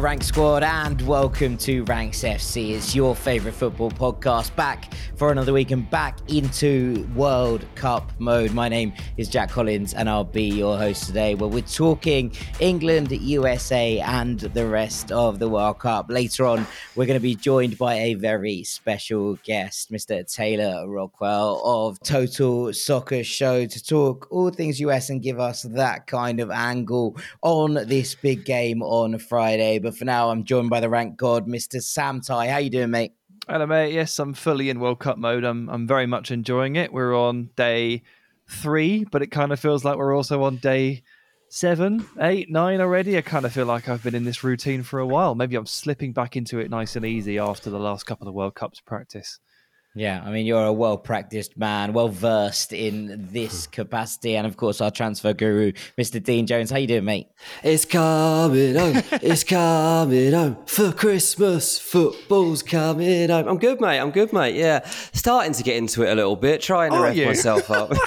Rank Squad, and welcome to Ranks FC. It's your favourite football podcast back for another week and back into World Cup mode. My name is Jack Collins, and I'll be your host today. Where we're talking England, USA, and the rest of the World Cup. Later on, we're going to be joined by a very special guest, Mr. Taylor Rockwell of Total Soccer Show, to talk all things US and give us that kind of angle on this big game on Friday. But for now, I'm joined by the rank god, Mr. Sam Tighe. How you doing, mate? Hello, mate. Yes, I'm fully in World Cup mode. I'm I'm very much enjoying it. We're on day three, but it kind of feels like we're also on day seven, eight, nine already. I kind of feel like I've been in this routine for a while. Maybe I'm slipping back into it nice and easy after the last couple of World Cups practice. Yeah, I mean, you're a well practiced man, well versed in this capacity. And of course, our transfer guru, Mr. Dean Jones. How you doing, mate? It's coming home. it's coming home for Christmas. Football's coming home. I'm good, mate. I'm good, mate. Yeah, starting to get into it a little bit. Trying to Are rev you? myself up.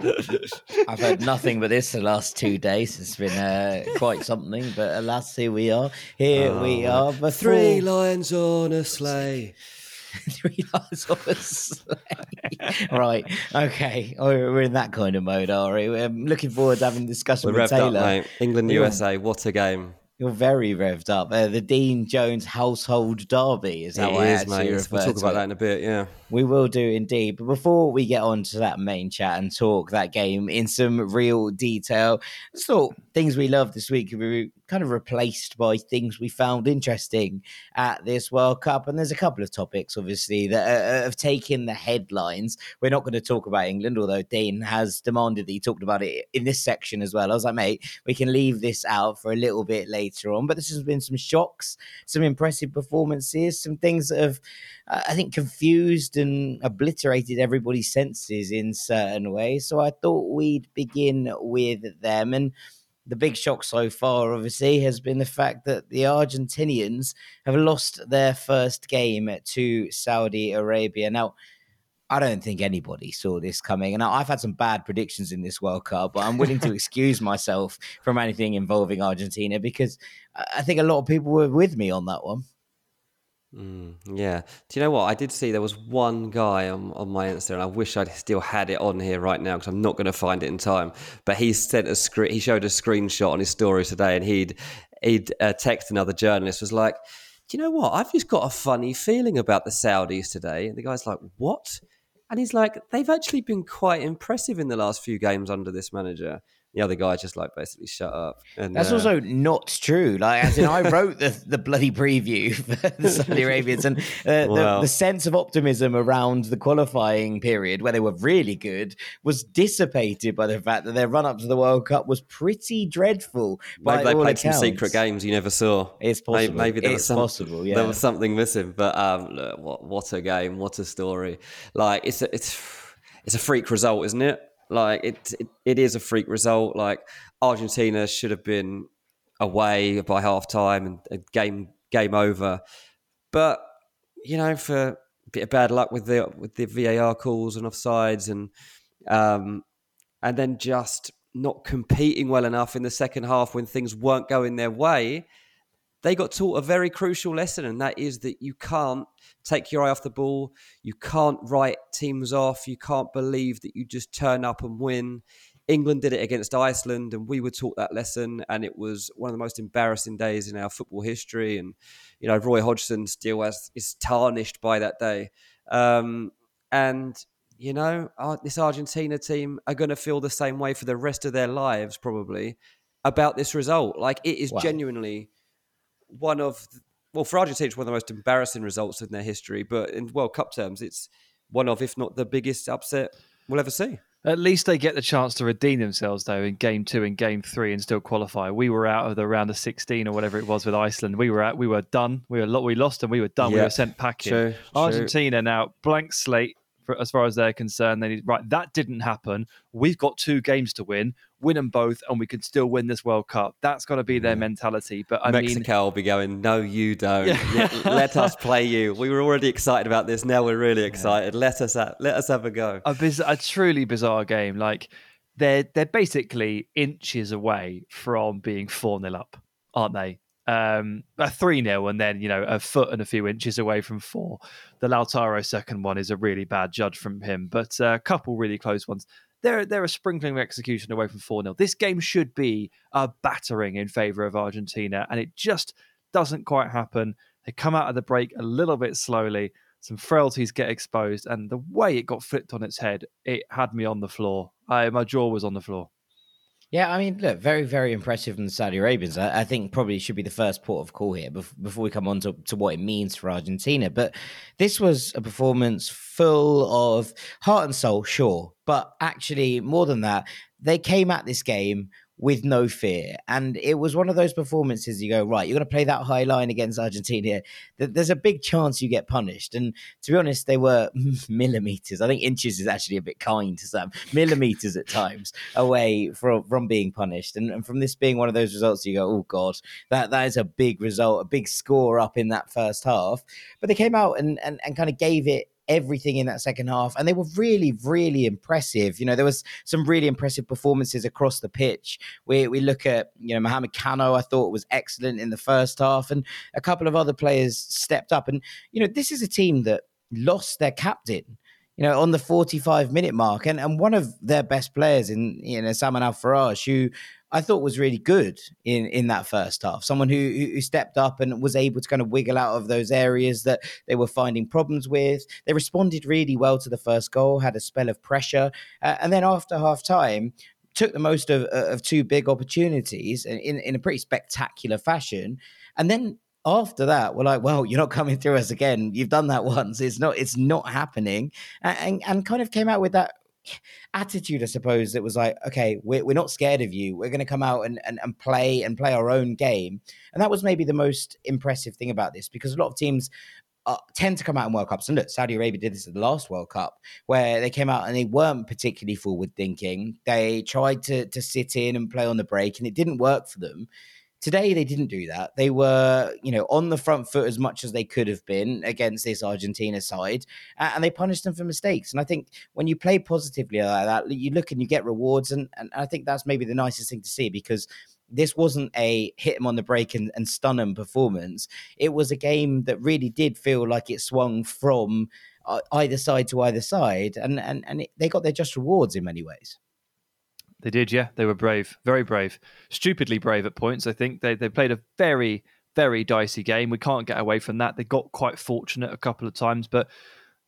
I've heard nothing but this the last two days. It's been uh, quite something, but alas, here we are. Here we are. Before... Three lions on a sleigh. Three on a right. Okay. Oh, We're in that kind of mode, are we? I'm looking forward to having a discussion We're with revved up, Taylor. mate. England, You're- USA. What a game. You're very revved up. Uh, the Dean Jones household derby is It how I is, actually mate. refer We'll talk about it. that in a bit. Yeah. We will do indeed. But before we get on to that main chat and talk that game in some real detail, let's talk things we love this week could be kind of replaced by things we found interesting at this World Cup. And there's a couple of topics, obviously, that uh, have taken the headlines. We're not going to talk about England, although Dean has demanded that he talked about it in this section as well. I was like, mate, we can leave this out for a little bit later on. But this has been some shocks, some impressive performances, some things that have uh, I think confused and obliterated everybody's senses in certain ways. So I thought we'd begin with them. And the big shock so far, obviously, has been the fact that the Argentinians have lost their first game to Saudi Arabia. Now, I don't think anybody saw this coming. And I've had some bad predictions in this World Cup, but I'm willing to excuse myself from anything involving Argentina because I I think a lot of people were with me on that one. Mm, yeah. Do you know what? I did see there was one guy on, on my Insta, and I wish I'd still had it on here right now because I'm not going to find it in time. But he sent a screen. He showed a screenshot on his story today, and he'd he'd uh, text another journalist was like, "Do you know what? I've just got a funny feeling about the Saudis today." And the guy's like, "What?" And he's like, "They've actually been quite impressive in the last few games under this manager." The other guy just like basically shut up. And That's uh, also not true. Like, as in, I wrote the, the bloody preview for the Saudi Arabians, and uh, the, the sense of optimism around the qualifying period, where they were really good, was dissipated by the fact that their run up to the World Cup was pretty dreadful. By Maybe they played some secret games you never saw. It's possible. Maybe there was some, possible, yeah. There was something missing, but um, look, what what a game! What a story! Like it's a, it's it's a freak result, isn't it? Like it, it it is a freak result. Like Argentina should have been away by half time and, and game game over, but you know for a bit of bad luck with the with the VAR calls and offsides and um and then just not competing well enough in the second half when things weren't going their way, they got taught a very crucial lesson, and that is that you can't take your eye off the ball. You can't write teams off. You can't believe that you just turn up and win. England did it against Iceland, and we were taught that lesson, and it was one of the most embarrassing days in our football history. And you know, Roy Hodgson still has, is tarnished by that day. Um, and you know, our, this Argentina team are going to feel the same way for the rest of their lives, probably, about this result. Like it is Wow. genuinely one of, well, for Argentina, it's one of the most embarrassing results in their history. But in World Cup terms, it's one of, if not the biggest upset we'll ever see. At least they get the chance to redeem themselves, though, in game two and game three, and still qualify. We were out of the round of sixteen or whatever it was with Iceland. We were out. We were done. We were we lost and we were done. We were sent packing. true, true. Argentina now blank slate For, as far as they're concerned, they need right. That didn't happen. We've got two games to win, win them both, and we can still win this World Cup. That's got to be their mentality. But I mean Mexico mean, will be going, no, you don't. Yeah. let us play you. We were already excited about this. Now we're really excited. Yeah. Let us have, let us have a go. A, biz- a truly bizarre game. Like they're they're basically inches away from being four 0 up, aren't they? Um, a 3 0 and then, you know, a foot and a few inches away from four. The Lautaro second one is a really bad judge from him, but a couple really close ones. They're, they're a sprinkling of execution away from 4 0. This game should be a battering in favour of Argentina, and it just doesn't quite happen. They come out of the break a little bit slowly. Some frailties get exposed, and the way it got flipped on its head, it had me on the floor. I, my jaw was on the floor. Yeah, I mean, look, very, very impressive from the Saudi Arabians. I, I, think probably should be the first port of call here before we come on to, to what it means for Argentina. But this was a performance full of heart and soul, sure. But actually, more than that, they came at this game with no fear. And it was one of those performances you go, right, you're going to play that high line against Argentina. There's a big chance you get punished. And to be honest, they were millimeters. I think inches is actually a bit kind to some millimeters at times away from, from being punished. And, and from this being one of those results, you go, oh, God, that, that is a big result, a big score up in that first half. But they came out and, and, and kind of gave it everything in that second half, and they were really, really impressive. You know, there was some really impressive performances across the pitch. We we look at you know Mohamed Kanno, I thought was excellent in the first half, and a couple of other players stepped up. And you know, this is a team that lost their captain you know, on the 45 minute mark. And, and one of their best players in, you know, Salman Al Faraj, who I thought was really good in in that first half. Someone who who stepped up and was able to kind of wiggle out of those areas that they were finding problems with. They responded really well to the first goal, had a spell of pressure, uh, and then after half time. Took the most of, of two big opportunities in, in a pretty spectacular fashion. And then after that, we're like, well, you're not coming through us again. You've done that once. It's not. It's not happening. And, and, and kind of came out with that attitude, I suppose, that was like, okay, we're, we're not scared of you. We're going to come out and, and, and play and play our own game. And that was maybe the most impressive thing about this because a lot of teams uh, tend to come out in World Cups. And look, Saudi Arabia did this at the last World Cup, where they came out and they weren't particularly forward thinking. They tried to to sit in and play on the break, and it didn't work for them. Today they didn't do that. They were, you know, on the front foot as much as they could have been against this Argentina side, and they punished them for mistakes. And I think when you play positively like that, you look and you get rewards, and, and I think that's maybe the nicest thing to see because this wasn't a hit him on the break and, and stun him performance. It was a game that really did feel like it swung from uh, either side to either side, and and and it, they got their just rewards in many ways. They did, yeah. They were brave, very brave, stupidly brave at points. I think they they played a very very dicey game. We can't get away from that. They got quite fortunate a couple of times, but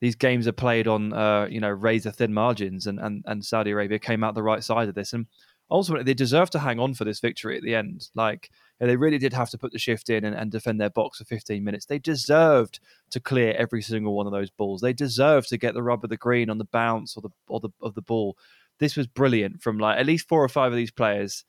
these games are played on uh, you know razor thin margins, and, and and Saudi Arabia came out the right side of this, and ultimately they deserve to hang on for this victory at the end. Like they really did have to put the shift in and, and, defend their box for 15 minutes. They deserved to clear every single one of those balls. They deserved to get the rub of the green on the bounce or the or the of the ball this was brilliant from like at least four or five of these players.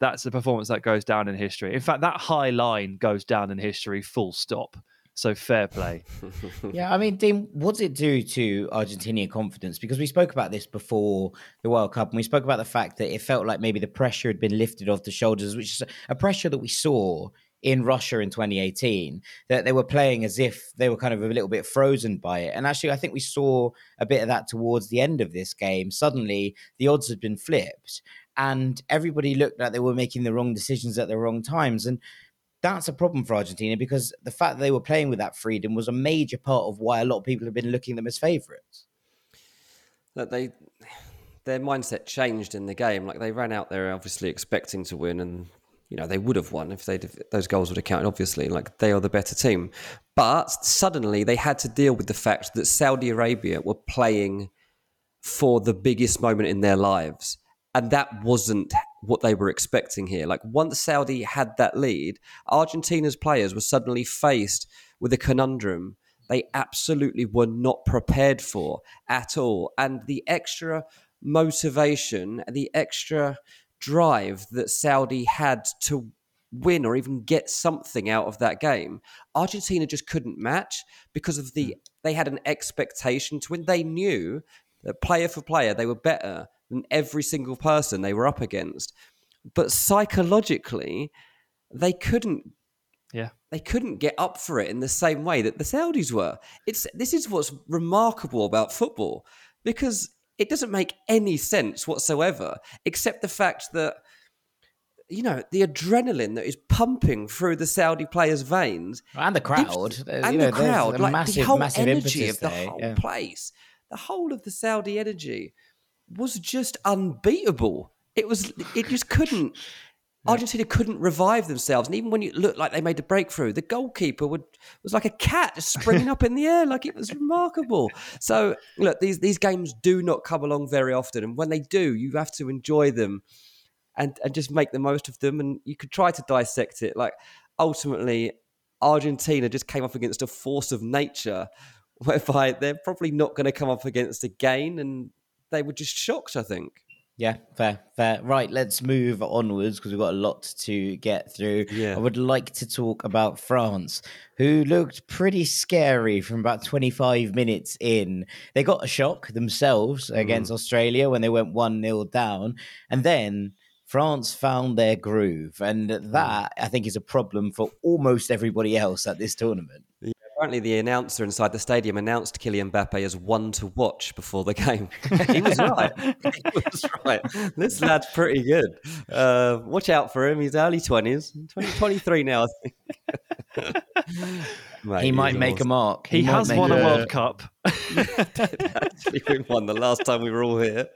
That's a performance that goes down in history. In fact, that high line goes down in history, full stop. So fair play. yeah, I mean, Dean, what does it do to Argentinian confidence? Because we spoke about this before the World Cup, and we spoke about the fact that it felt like maybe the pressure had been lifted off the shoulders, which is a pressure that we saw in Russia in 2018 that they were playing as if they were kind of a little bit frozen by it. And actually, I think we saw a bit of that towards the end of this game. Suddenly, the odds had been flipped, and everybody looked like they were making the wrong decisions at the wrong times. And that's a problem for Argentina because the fact that they were playing with that freedom was a major part of why a lot of people have been looking at them as favourites. That they their mindset changed in the game. Like they ran out there obviously expecting to win, and you know they would have won if they those goals would have counted. Obviously, like they are the better team, but suddenly they had to deal with the fact that Saudi Arabia were playing for the biggest moment in their lives, and that wasn't what they were expecting here. Like once Saudi had that lead, Argentina's players were suddenly faced with a conundrum they absolutely were not prepared for at all, and the extra motivation, the extra drive that Saudi had to win or even get something out of that game. Argentina just couldn't match because of the hmm. they had an expectation to win. They knew that player for player they were better than every single person they were up against. But psychologically, they couldn't Yeah. they couldn't get up for it in the same way that the Saudis were. It's this is what's remarkable about football because it doesn't make any sense whatsoever, except the fact that you know the adrenaline that is pumping through the Saudi players' veins And the crowd. And you know, the crowd, like massive, the whole massive energy of the there, whole yeah. place, the whole of the Saudi energy was just unbeatable. It was, it just couldn't. Argentina couldn't revive themselves, and even when it looked like they made the breakthrough, the goalkeeper would was like a cat just springing up in the air, like it was remarkable. So, look, these these games do not come along very often, and when they do, you have to enjoy them and and just make the most of them. And you could try to dissect it. Like ultimately, Argentina just came up against a force of nature, whereby they're probably not going to come up against again, and they were just shocked. I think. Yeah, fair, fair. Right, let's move onwards because we've got a lot to get through. Yeah. I would like to talk about France, who looked pretty scary from about 25 minutes in. They got a shock themselves mm. against Australia when they went 1 0 down. And then France found their groove. And mm. that, I think, is a problem for almost everybody else at this tournament. Apparently, the announcer inside the stadium announced Kylian Mbappe as one to watch before the game. he was right. he was right. This lad's pretty good. Uh, watch out for him. He's early 20s, 20, 23 now, I think. Mate, he might he's make a mark. He, might has won a a- World Cup. Actually, we won the last time we were all here.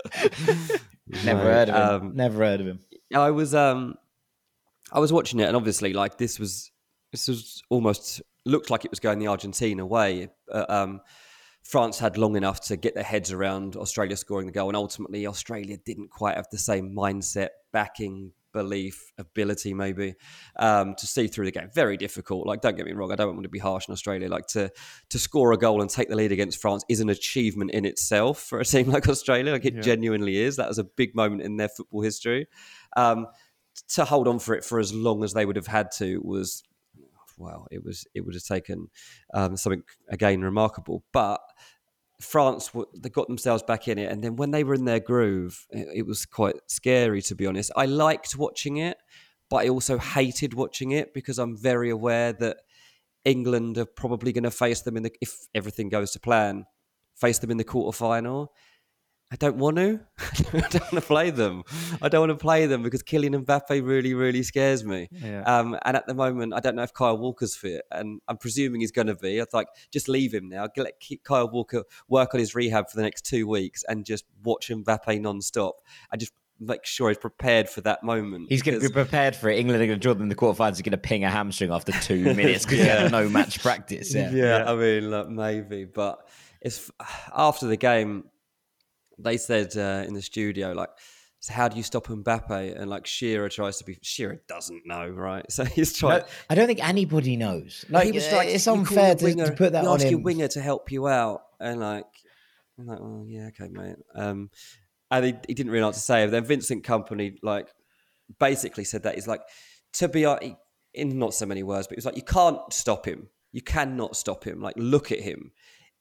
Never Mate, heard of him. um, Never heard of him. I was um I was watching it and obviously like this was this was almost looked like it was going the Argentina way. Uh, um France had long enough to get their heads around Australia scoring the goal and ultimately Australia didn't quite have the same mindset, backing, belief, ability maybe um, to see through the game. Very difficult. Like don't get me wrong, I don't want to be harsh on Australia. Like to to score a goal and take the lead against France is an achievement in itself for a team like Australia. Like it Yeah. genuinely is. That was a big moment in their football history. Um, to hold on for it for as long as they would have had to was well it was it would have taken um, something again remarkable. But france they got themselves back in it and then when they were in their groove it, it was quite scary to be honest. I liked watching it but i also hated watching it because i'm very aware that england are probably going to face them in the if everything goes to plan face them in the quarterfinal I don't want to. I don't want to play them. I don't want to play them because Kylian Mbappe really, really scares me. Yeah. Um, and at the moment, I don't know if Kyle Walker's fit, and I'm presuming he's going to be. I like, just leave him now. Let Kyle Walker work on his rehab for the next two weeks, and just watch Mbappe non-stop, and just make sure he's prepared for that moment. He's going to be prepared for it. England are going to draw them in the quarterfinals. Are going to ping a hamstring after two minutes because yeah. no match practice. Yeah. yeah, I mean, like, maybe, but it's after the game. They said uh, in the studio, like, so how do you stop Mbappe? And like Shearer tries to be. Shearer doesn't know, right? So he's trying. No, I don't think anybody knows. Like, he was like, it's unfair to, winger- to put that you on ask your winger to help you out, and like, I'm like, oh yeah, okay, mate. Um, and he, he didn't really know what to say. Then Vincent Kompany like basically said that he's like to be uh, in not so many words, but he was like, you can't stop him. You cannot stop him. Like, look at him.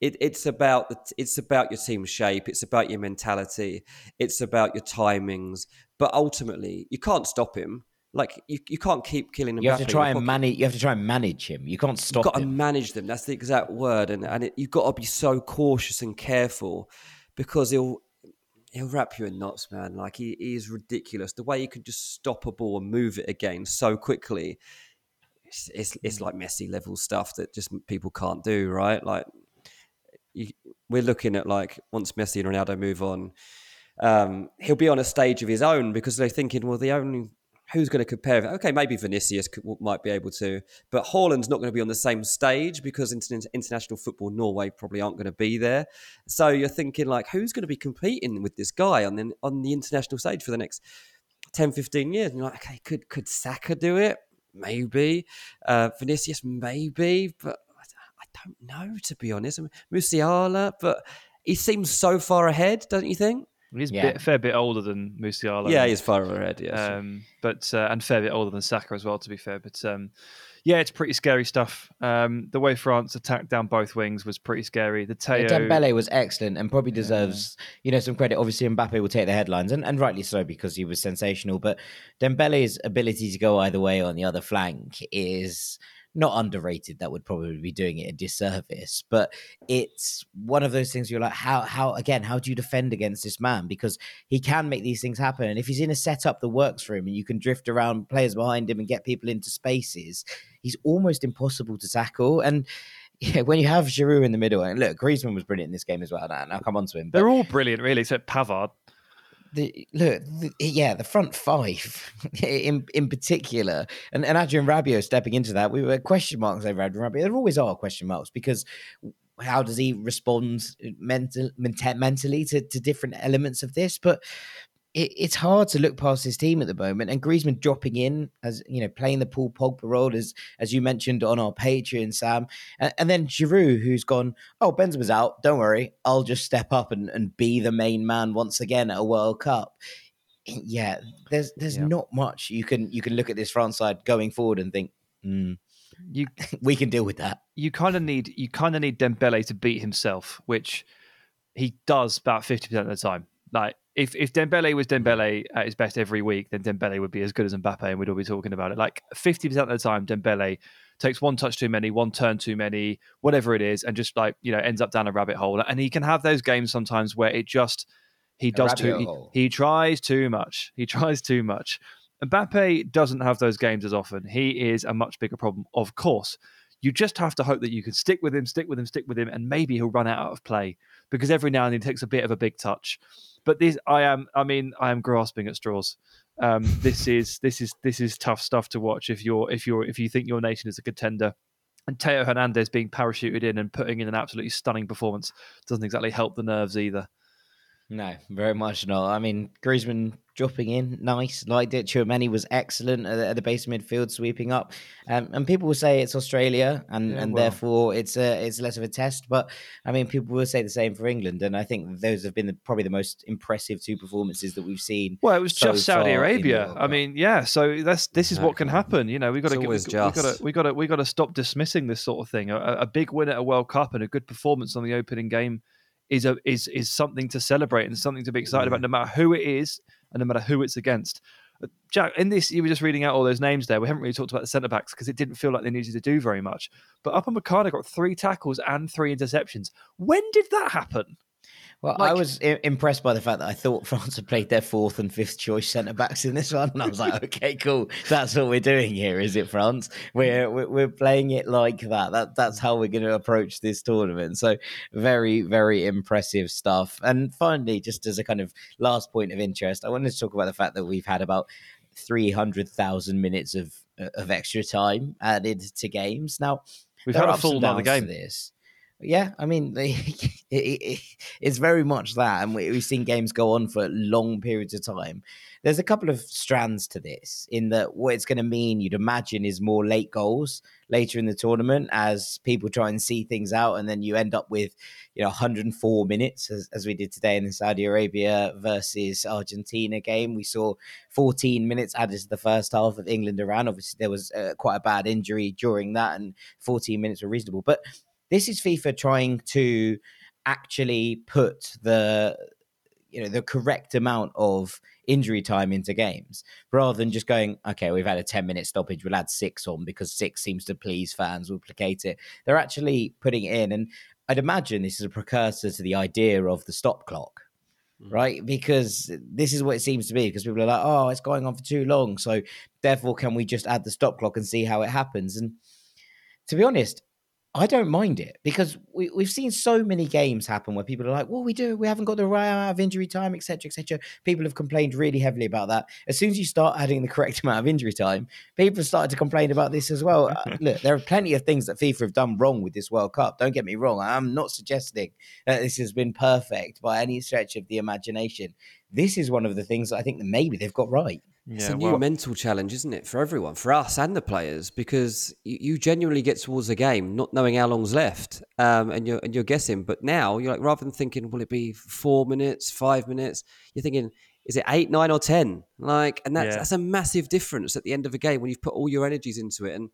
It, it's about the, it's about your team shape. It's about your mentality. It's about your timings. But ultimately, you can't stop him. Like you, you can't keep killing him. You have to try and manage. You have to try and manage him. You can't stop You've got to manage them. That's the exact word, and and it, you've got to be so cautious and careful because he'll he'll wrap you in knots, man. Like he, he is ridiculous. The way he can just stop a ball and move it again so quickly, it's it's, it's hmm. like Messi level stuff that just people can't do, right? Like you, we're looking at like once Messi and Ronaldo move on, um, he'll be on a stage of his own because they're thinking, well, the only who's going to compare? Okay, maybe Vinicius might be able to, but Haaland's not going to be on the same stage because inter- international football Norway probably aren't going to be there. So you're thinking like, who's going to be competing with this guy on the on the international stage for the next 10, 15 years? And you're like, okay, could could Saka do it? Maybe. Uh, Vinicius, maybe, but don't know to be honest. Musiala, but he seems so far ahead, don't you think? He's Yeah. a bit, fair bit older than Musiala. Yeah, he's far ahead. Yeah, um, but uh, and fair bit older than Saka as well, to be fair. But um, yeah, it's pretty scary stuff. Um, the way France attacked down both wings was pretty scary. The Yeah, Theo, Dembele was excellent and probably deserves, you know, some credit. Obviously, Mbappe will take the headlines, and, and rightly so because he was sensational. But Dembele's ability to go either way on the other flank is not underrated. That would probably be doing it a disservice. But it's one of those things you're like, how, how again, how do you defend against this man? Because he can make these things happen. And if he's in a setup that works for him and you can drift around players behind him and get people into spaces, he's almost impossible to tackle. And yeah, when you have Giroud in the middle, and look, Griezmann was brilliant in this game as well. And I'll come on to him. But they're all brilliant, really, except Pavard. The, look, the, yeah, the front five in in particular, and, and Adrien Rabiot stepping into that, we were question marks over Adrien Rabiot. There always are question marks because how does he respond mental, menta- mentally to, to different elements of this? But it, it's hard to look past his team at the moment. And Griezmann dropping in as you know, playing the Paul Pogba role as as you mentioned on our Patreon, Sam, and, and then Giroud, who's gone. Oh, Benzema's out. Don't worry, I'll just step up and, and be the main man once again at a World Cup. Yeah, there's there's Yeah. not much you can you can look at this France side going forward and think. "Hmm, You we can deal with that. you kind of need you kind of need Dembele to beat himself, which he does about fifty percent of the time. Like if if Dembele was Dembele at his best every week, then Dembele would be as good as Mbappe, and we'd all be talking about it. Like fifty percent of the time, Dembele takes one touch too many, one turn too many, whatever it is, and just like you know ends up down a rabbit hole. And he can have those games sometimes where it just he does too he, he tries too much. He tries too much. Mbappe doesn't have those games as often. He is a much bigger problem, of course. You just have to hope that you can stick with him, stick with him, stick with him, and maybe he'll run out of play because every now and then he takes a bit of a big touch. But this, I am, I mean, I am grasping at straws. Um, this is this is this is tough stuff to watch if you're if you're if you think your nation is a contender. And Theo Hernandez being parachuted in and putting in an absolutely stunning performance doesn't exactly help the nerves either. No, very much not. I mean, Griezmann dropping in, nice, liked it. Tchouameni was excellent at, the- at the base of midfield, sweeping up. Um, and people will say it's Australia, and, Yeah, and well. therefore it's a, it's less of a test. But I mean, people will say the same for England, and I think those have been the, probably the most impressive two performances that we've seen. Well, it was so just Saudi far in the Arabia. I mean, yeah. So that's this is what can happen. You know, we got to we, got to we got to we got to stop dismissing this sort of thing. A, a big win at a World Cup and a good performance on the opening game is a is is something to celebrate and something to be excited about, no matter who it is and no matter who it's against. Uh, Jack, in this, you were just reading out all those names there. We haven't really talked about the centre backs because it didn't feel like they needed to do very much. But Upper Makana got three tackles and three interceptions. When did that happen? Well, I was I- impressed by the fact that I thought France had played their fourth and fifth choice centre backs in this one, and I was like, okay, cool. That's what we're doing here, is it, France? We're we're, playing it like that. That that's how we're going to approach this tournament. So very very impressive stuff. And finally, just as a kind of last point of interest, I wanted to talk about the fact that we've had about three hundred thousand minutes of of extra time added to games now. We've had a full another game. This. Yeah, I mean, they, it, it, it's very much that, and we, we've seen games go on for long periods of time. There's a couple of strands to this, in that what it's going to mean, you'd imagine, is more late goals later in the tournament as people try and see things out, and then you end up with, you know, 104 minutes as, as we did today in the Saudi Arabia versus Argentina game. We saw 14 minutes added to the first half of England Iran. Obviously, there was uh, quite a bad injury during that, and 14 minutes were reasonable. But this is FIFA trying to actually put the you know the correct amount of injury time into games rather than just going okay we've had a 10 minute stoppage we'll add six on because six seems to please fans we'll placate it. They're actually putting it in and i'd imagine this is a precursor to the idea of the stop clock mm-hmm. right? Because this is what it seems to be because people are like oh it's going on for too long so therefore can we just add the stop clock and see how it happens? And to be honest I don't mind it because we, we've seen so many games happen where people are like, well, we do, we haven't got the right amount of injury time, etc., etc. People have complained really heavily about that. As soon as you start adding the correct amount of injury time, people have started to complain about this as well. Uh, Look, there are plenty of things that FIFA have done wrong with this World Cup. Don't get me wrong. I'm not suggesting that this has been perfect by any stretch of the imagination. This is one of the things that I think that maybe they've got right. It's a new well- mental challenge, isn't it, for everyone, for us and the players, because you, you genuinely get towards the game not knowing how long's left, um, and you're and you're guessing. But now you're like, rather than thinking, will it be four minutes, five minutes? You're thinking, is it eight, nine, or ten? Like, and that's Yeah. that's a massive difference at the end of a game when you've put all your energies into it, and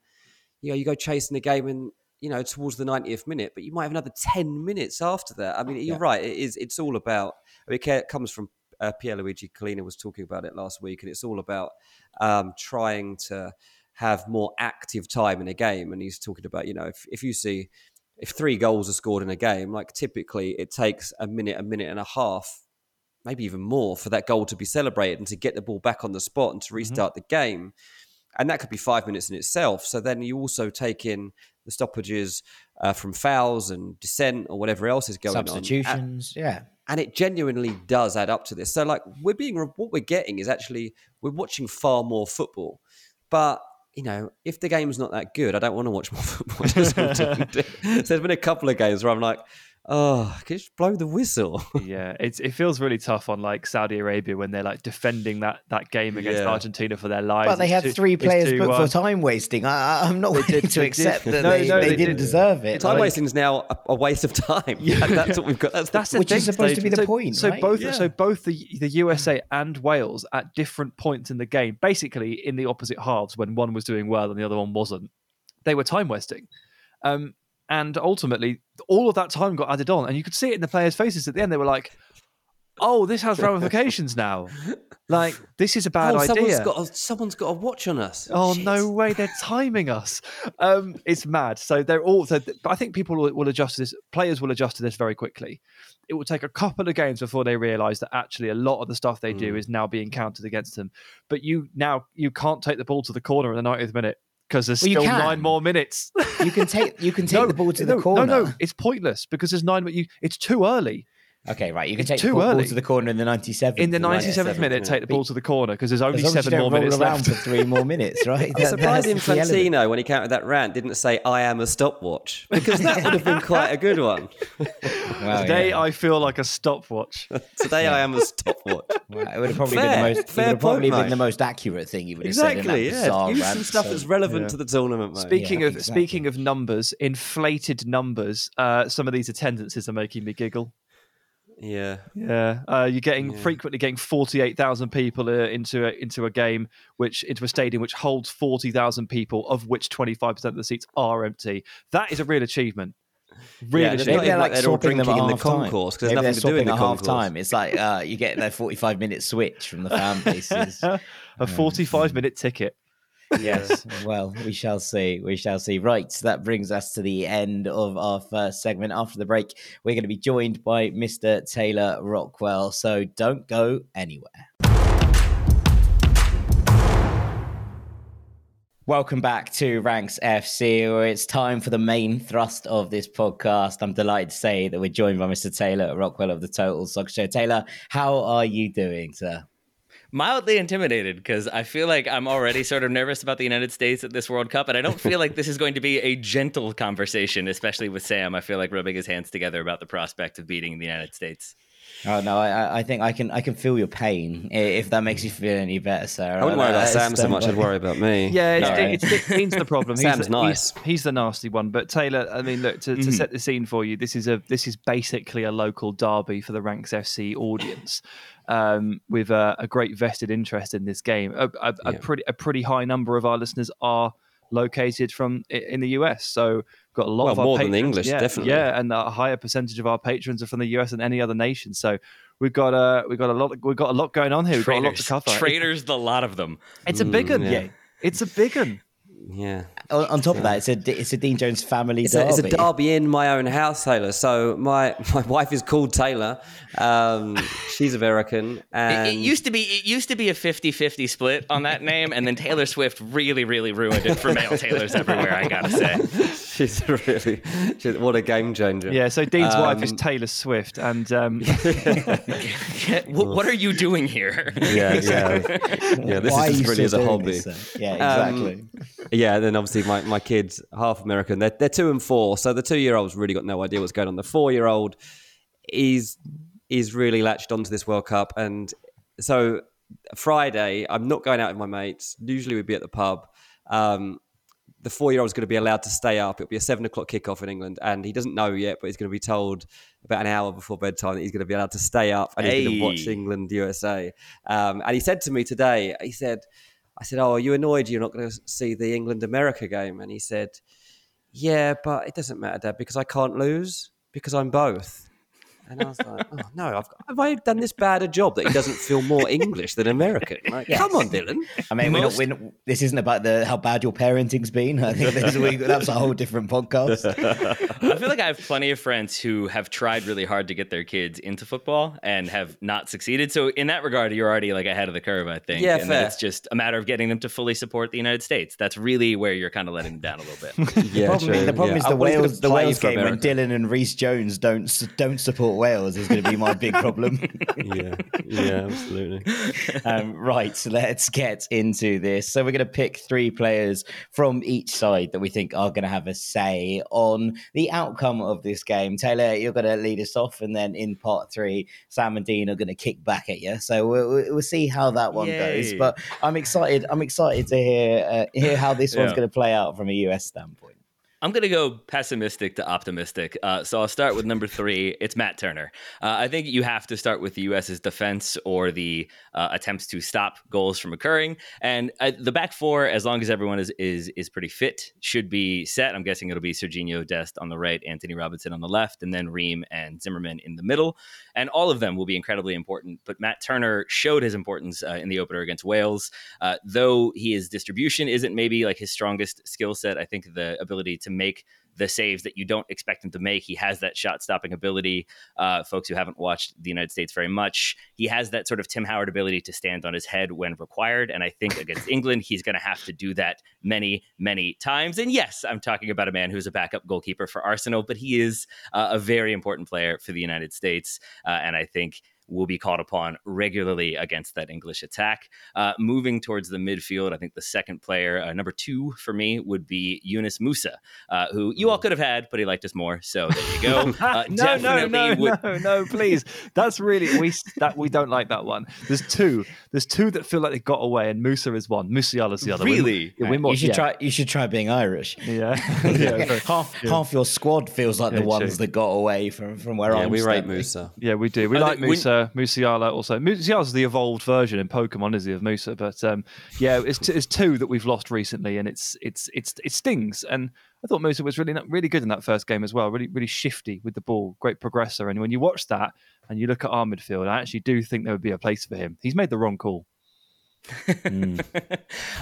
you know you go chasing the game and you know towards the 90th minute, but you might have another 10 minutes after that. I mean, you're right. It is. It's all about. I mean, it comes from uh, Pierluigi Collina was talking about it last week, and it's all about um, trying to have more active time in a game. And he's talking about, you know, if, if you see if three goals are scored in a game, like typically it takes a minute, a minute and a half, maybe even more, for that goal to be celebrated and to get the ball back on the spot and to restart the game. And that could be five minutes in itself. So then you also take in the stoppages uh, from fouls and dissent or whatever else is going on. Substitutions, yeah. And it genuinely does add up to this. So, like, we're being what we're getting is actually we're watching far more football, but you know, if the game's not that good, I don't want to watch more football. I just want to- so there's been a couple of games where I'm like, oh, can you just blow the whistle? yeah, it's it feels really tough on like Saudi Arabia when they're like defending that that game against Yeah. Argentina for their lives. But they It's had two- three players two, booked for time wasting. I, I- I'm not willing did- to accept did. that No, they, no, they they didn't did. deserve it. Time Like, wasting is now a, a waste of time. Yeah, that's what we've got. That's, That's the, the Which is thing, supposed to be the so, point, So right? both, Yeah. so both the the USA and Wales at different points in the game, basically in the opposite halves, when one was doing well and the other one wasn't, they were time wasting. Um, and ultimately, all of that time got added on, and you could see it in the players' faces at the end. They were like, "Oh, this has ramifications now. Like this is a bad oh, idea." someone's got a, someone's got a watch on us. Oh Shit. no way! They're timing us. Um, it's mad. So they're all. So th- I think people will, will adjust to this. Players will adjust to this very quickly. It will take a couple of games before they realise that actually a lot of the stuff they do is now being counted against them. But you now you can't take the ball to the corner in the 90th minute because there's Well, still nine more minutes. you can take you can take No, the ball to no, the corner. No, no, it's pointless because there's nine. You, it's too early. Okay, right. You can It's take too the ball, ball early. to the corner in the 97th. In the 97th seventh minute, minute. take the ball to the corner because there's only As long as you seven don't more roll minutes around left. for three more minutes, right? I'm That- surprised that's. Infantino, when he counted that rant, didn't say "I am a stopwatch" because that would have been quite a good one. Wow, Today, yeah. I feel like a stopwatch. Today, I am a stopwatch. Well, it would have probably Fair, been the most. Fair would have probably point, been the most accurate thing you would have Exactly. said in that Yeah. Use rant, some stuff so- that's relevant yeah. to the tournament, mate. Speaking Yeah, of exactly. speaking of numbers, inflated numbers. Uh, some of these attendances are making me giggle. Yeah. Yeah, uh, you're getting Yeah. frequently getting forty eight thousand people uh, into a, into a game, which into a stadium which holds forty thousand people, of which twenty five percent of the seats are empty. That is a real achievement. Really, Yeah, there's Maybe not they're like like they're all them drinking in the concourse because there's nothing to do in the half time. It's like uh, you get their 45 minute switch from the fan bases. a forty five minute ticket. Yes. Well, we shall see. We shall see. Right. That brings us to the end of our first segment. After the break, we're going to be joined by Mr. Taylor Rockwell. So don't go anywhere. Welcome back to Ranks FC, where it's time for the main thrust of this podcast. I'm delighted to say that we're joined by Mr. Taylor Rockwell of the Total Soccer Show. Taylor, how are you doing, sir? Mildly intimidated because I feel like I'm already sort of nervous about the United States at this World Cup, and I don't feel like this is going to be a gentle conversation, especially with Sam. I feel like rubbing his hands together about the prospect of beating the United States. Oh no, I- I, I think I can I can feel your pain if that makes you feel any better, sir. I wouldn't worry about Sam so much. I'd worry. worry about me. Yeah, it's, No, right. it's, it's Dean's the problem. Sam's the, nice. He's, he's the nasty one. But Taylor, I mean, look to, to set the scene for you. This is a this is basically a local derby for the Ranks FC audience, um, with a, a great vested interest in this game. A, a, a pretty a pretty high number of our listeners are located from in the US. So got a lot Well, of our more than the English, yeah, definitely. Yeah, and a higher percentage of our patrons are from the US than any other nation. So we've got a we've got a lot we've got a lot going on here. We've got a lot to Traitors, cover. traitors, the lot of them. It's a big one. Mm, yeah. It's a big one. Yeah. On, on top of that, it's a it's a Dean Jones family It's a, derby. it's a derby in my own house, Taylor. So my my wife is called Taylor. Um, she's American, It, it used to be it used to be a 50-50 split on that name, and then Taylor Swift really, really ruined it for male Taylors everywhere. I gotta say. she's really she's, what a game changer. Yeah, so Dean's wife is Um, Taylor Swift, and um, what, what are you doing here? yeah, yeah, yeah. This Why is just really as a hobby. this, sir? yeah, Um, exactly. Yeah, then obviously my, my kids, half American, they're, they're two and four. So the two year old's really got no idea what's going on. The four year old is is really latched onto this World Cup. And so Friday, I'm not going out with my mates. Usually we'd be at the pub. Um, the four year old is going to be allowed to stay up. It'll be a seven o'clock kickoff in England, and he doesn't know yet, but he's going to be told about an hour before bedtime that he's going to be allowed to stay up and he's going to watch England USA. Um, and he said to me today, he said, I said, Oh, are you annoyed you're not going to see the England America game? And he said, Yeah, but it doesn't matter, Dad, because I can't lose because I'm both. And I was like, oh no, I've, have I done this bad a job that he doesn't feel more English than American? Like, come on, Dylan. I mean, we're not, we're not, this isn't about the how bad your parenting's been. I think there's, we, that's a whole different podcast. I feel like I have plenty of friends who have tried really hard to get their kids into football and have not succeeded. So in that regard, you're already like ahead of the curve, I think. Yeah, and fair. it's just a matter of getting them to fully support the United States. That's really where you're kind of letting them down a little bit. Yeah, problem, true. the problem yeah. is I the was gonna Wales, the Wales for game when Dylan and Reese Jones don't don't support Wales is going to be my big problem. yeah, yeah, absolutely. um, right, so let's get into this. So we're going to pick three players from each side that we think are going to have a say on the outcome of this game. Taylor, you're going to lead us off, and then in part three, Sam and Dean are going to kick back at you. So we'll, we'll we'll see how that one goes. But I'm excited. I'm excited to hear uh, hear how this one's going to play out from a US standpoint. I'm going to go pessimistic to optimistic. Uh, so I'll start with number three. It's Matt Turner. Uh, I think you have to start with the U.S.'s defense or the uh, attempts to stop goals from occurring. And uh, the back four, as long as everyone is is is pretty fit, should be set. I'm guessing it'll be Serginho Dest on the right, Antonee Robinson on the left, and then Ream and Zimmerman in the middle. And all of them will be incredibly important. But Matt Turner showed his importance uh, in the opener against Wales. Uh, though his distribution isn't maybe like his strongest skill set, I think the ability to make the saves that you don't expect him to make. He has that shot stopping ability. Uh, folks who haven't watched the United States very much, he has that sort of Tim Howard ability to stand on his head when required. And I think against England, he's going to have to do that many, many times. And yes, I'm talking about a man who's a backup goalkeeper for Arsenal, but he is uh, a very important player for the United States. Uh, and I think will be called upon regularly against that English attack. Uh, moving towards the midfield, I think the second player, uh, number two for me, would be Yunus Musah, uh, who you all could have had, but he liked us more. So there you go. Uh, no, no, no, would- no, no, please. That's really we that we don't like that one. There's two. There's two that feel like they got away, and Musah is one. Musiala's the other. We- Really? yeah, we more, you should yeah, try. You should try being Irish. Yeah, yeah, very- half half your squad feels like the ones true. that got away from from where Yeah, I'm we rate. Musah. Yeah, we do. We I like think when- Musah, Musiala also. Musiala's the evolved version in Pokemon, is he, of Musah? But um, yeah, it's, t- it's two that we've lost recently, and it's it's it's it stings. And I thought Musah was really really good in that first game as well. Really really shifty with the ball, great progressor. And when you watch that and you look at our midfield, I actually do think there would be a place for him. He's made the wrong call. uh,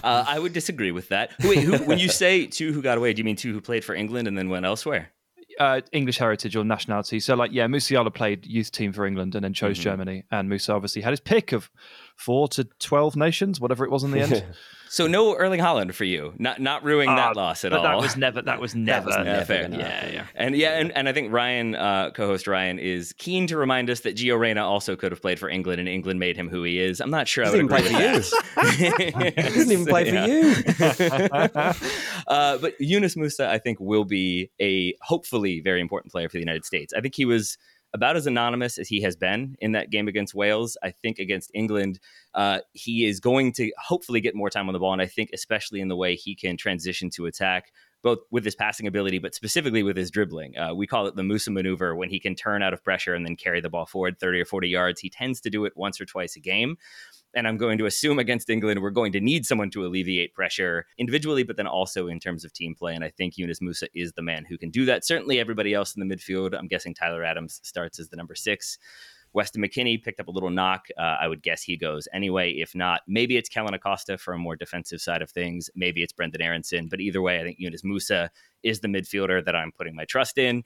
I would disagree with that. Wait, who, when you say two who got away, do you mean two who played for England and then went elsewhere? Uh, English heritage or nationality. So, like, yeah, Musiala played youth team for England and then chose Germany, and Musah obviously had his pick of four to twelve nations, whatever it was in the end. So no Erling Haaland for you, not not ruining Ah, that loss at but all. That was never. That was never. was Yeah, never fair. gonna yeah, happen. yeah. And yeah, and, and I think Ryan, uh, co-host Ryan, is keen to remind us that Gio Reyna also could have played for England, and England made him who he is. I'm not sure I would Doesn't agree even with that. He doesn't even play for you. uh, but Yunus Musah, I think, will be a hopefully very important player for the United States. I think he was about as anonymous as he has been in that game against Wales. I think against England, uh, he is going to hopefully get more time on the ball. And I think, especially in the way he can transition to attack, both with his passing ability, but specifically with his dribbling. Uh, we call it the Musah maneuver when he can turn out of pressure and then carry the ball forward 30 or 40 yards. He tends to do it once or twice a game. And I'm going to assume against England, we're going to need someone to alleviate pressure individually, but then also in terms of team play. And I think Yunus Musah is the man who can do that. Certainly, everybody else in the midfield, I'm guessing Tyler Adams starts as the number six. Weston McKennie picked up a little knock. Uh, I would guess he goes anyway. If not, maybe it's Kellyn Acosta for a more defensive side of things. Maybe it's Brenden Aaronson. But either way, I think Yunus Musah is the midfielder that I'm putting my trust in.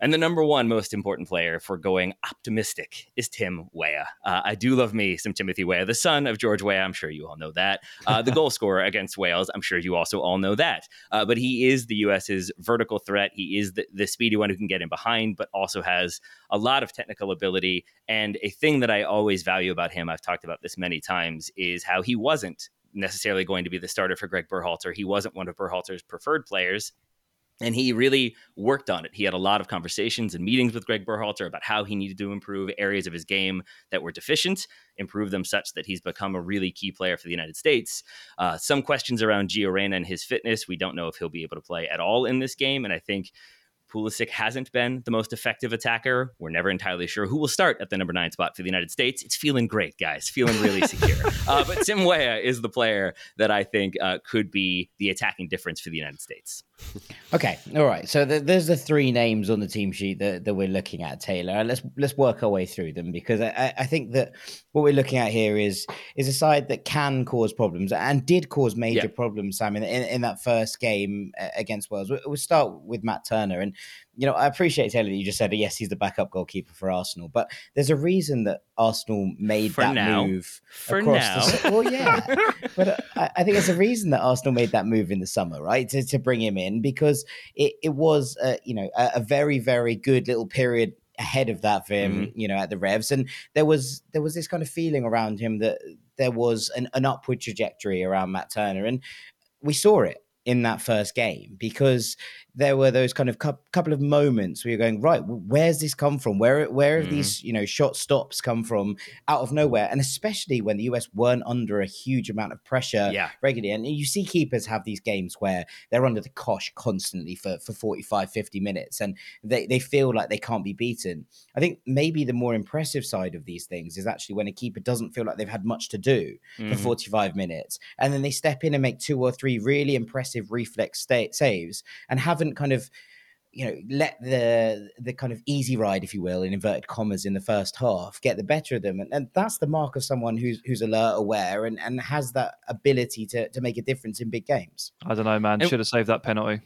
And the number one most important player for going optimistic is Tim Weah. Uh, I do love me some Timothy Weah, the son of George Weah. I'm sure you all know that. Uh, the goal scorer against Wales. I'm sure you also all know that. Uh, but he is the U.S.'s vertical threat. He is the, the speedy one who can get in behind, but also has a lot of technical ability. And a thing that I always value about him, I've talked about this many times, is how he wasn't necessarily going to be the starter for Greg Berhalter. He wasn't one of Berhalter's preferred players And he really worked on it. He had a lot of conversations and meetings with Greg Berhalter about how he needed to improve areas of his game that were deficient, improve them such that he's become a really key player for the United States. Uh, some questions around Gio Reyna and his fitness. We don't know if he'll be able to play at all in this game. And I think Pulisic hasn't been the most effective attacker. We're never entirely sure who will start at the number nine spot for the United States. It's feeling great, guys. Feeling really secure. Uh, but Tim Weah is the player that I think uh, could be the attacking difference for the United States. Okay, all right. So the, there's the three names on the team sheet that, that we're looking at, Taylor. Let's let's work our way through them because I, I think that what we're looking at here is is a side that can cause problems and did cause major yeah. problems, Sam, in, in, in, that first game against Wales. We'll start with Matt Turner, and you know, I appreciate Taylor that you just said yes, he's the backup goalkeeper for Arsenal, but there's a reason that Arsenal made for that now. move for now. The, well, yeah, but I, I, think it's a reason that Arsenal made that move in the summer, right, to, to bring him in because it, it was, a, you know, a, a very very good little period ahead of that for him, mm-hmm. you know, at the Revs, and there was there was this kind of feeling around him that there was an, an upward trajectory around Matt Turner, and we saw it in that first game because there were those kind of cu- couple of moments where you're going right where's this come from where where have mm. these you know shot stops come from out of nowhere and especially when the US weren't under a huge amount of pressure yeah. regularly and you see keepers have these games where they're under the cosh constantly for for 45 50 minutes and they they feel like they can't be beaten i think maybe the more impressive side of these things is actually when a keeper doesn't feel like they've had much to do mm. for mm-hmm. 45 minutes and then they step in and make two or three really impressive reflex sta- saves and haven't kind of you know let the the kind of easy ride if you will in inverted commas in the first half get the better of them. And, and that's the mark of someone who's who's alert aware and and has that ability to to make a difference in big games. I don't know man. Should have saved that penalty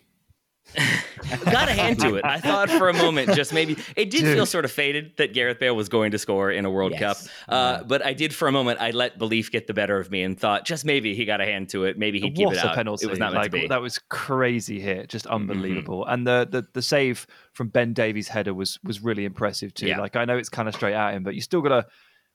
Got a hand to it. I thought for a moment, just maybe it did Dude. feel sort of faded that Gareth Bale was going to score in a World yes. Cup. Uh, yeah. But I did for a moment. I let belief get the better of me and thought just maybe he got a hand to it. Maybe he'd keep it out. Penalty. It was not like, That was crazy hit, just mm-hmm. unbelievable. Mm-hmm. And the, the the save from Ben Davies' header was was really impressive too. Yeah. Like I know it's kind of straight at him, but you still got to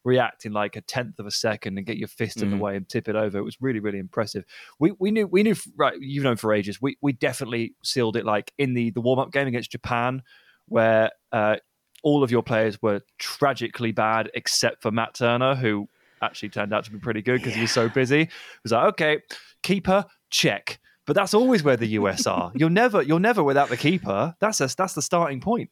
react in like a tenth of a second and get your fist mm-hmm. in the mm-hmm. way and tip it over. It was really, really impressive. We we knew we knew right. You've known for ages. We we definitely sealed it like in the the warm up game against Japan, where uh, all of your players were tragically bad except for Matt Turner, who actually turned out to be pretty good because yeah. he was so busy. It was like okay, keeper check. But that's always where the US are. you're never you're never without the keeper. That's a, that's the starting point.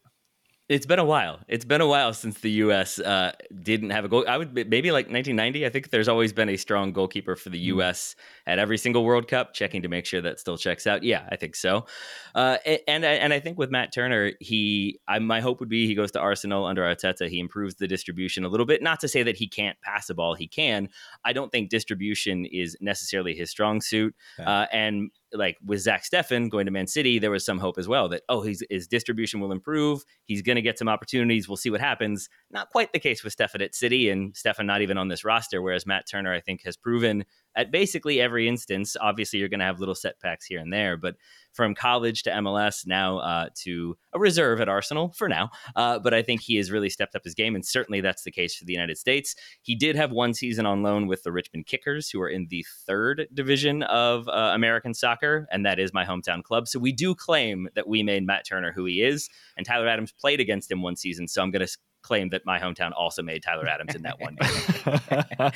It's been a while. It's been a while since the U.S. Uh, didn't have a goal. I would maybe like 1990. I think there's always been a strong goalkeeper for the U.S. Hmm. at every single World Cup. Checking to make sure that still checks out. Yeah, I think so. Uh, and and I think with Matt Turner, he I, my hope would be he goes to Arsenal under Arteta. He improves the distribution a little bit. Not to say that he can't pass a ball. He can. I don't think distribution is necessarily his strong suit. Uh, and like with Zach Steffen going to Man City, there was some hope as well that oh, his, his distribution will improve. He's going to get some opportunities. We'll see what happens. Not quite the case with Steffen at City, and Steffen not even on this roster. Whereas Matt Turner, I think, has proven at basically every instance. Obviously, you're going to have little setbacks here and there, but from college to MLS, now uh, to a reserve at Arsenal for now. Uh, but I think he has really stepped up his game, and certainly that's the case for the United States. He did have one season on loan with the Richmond Kickers, who are in the third division of uh, American soccer, and that is my hometown club. So we do claim that we made Matt Turner who he is, and Tyler Adams played against him one season. So I'm going to claim that my hometown also made Tyler Adams in that one game.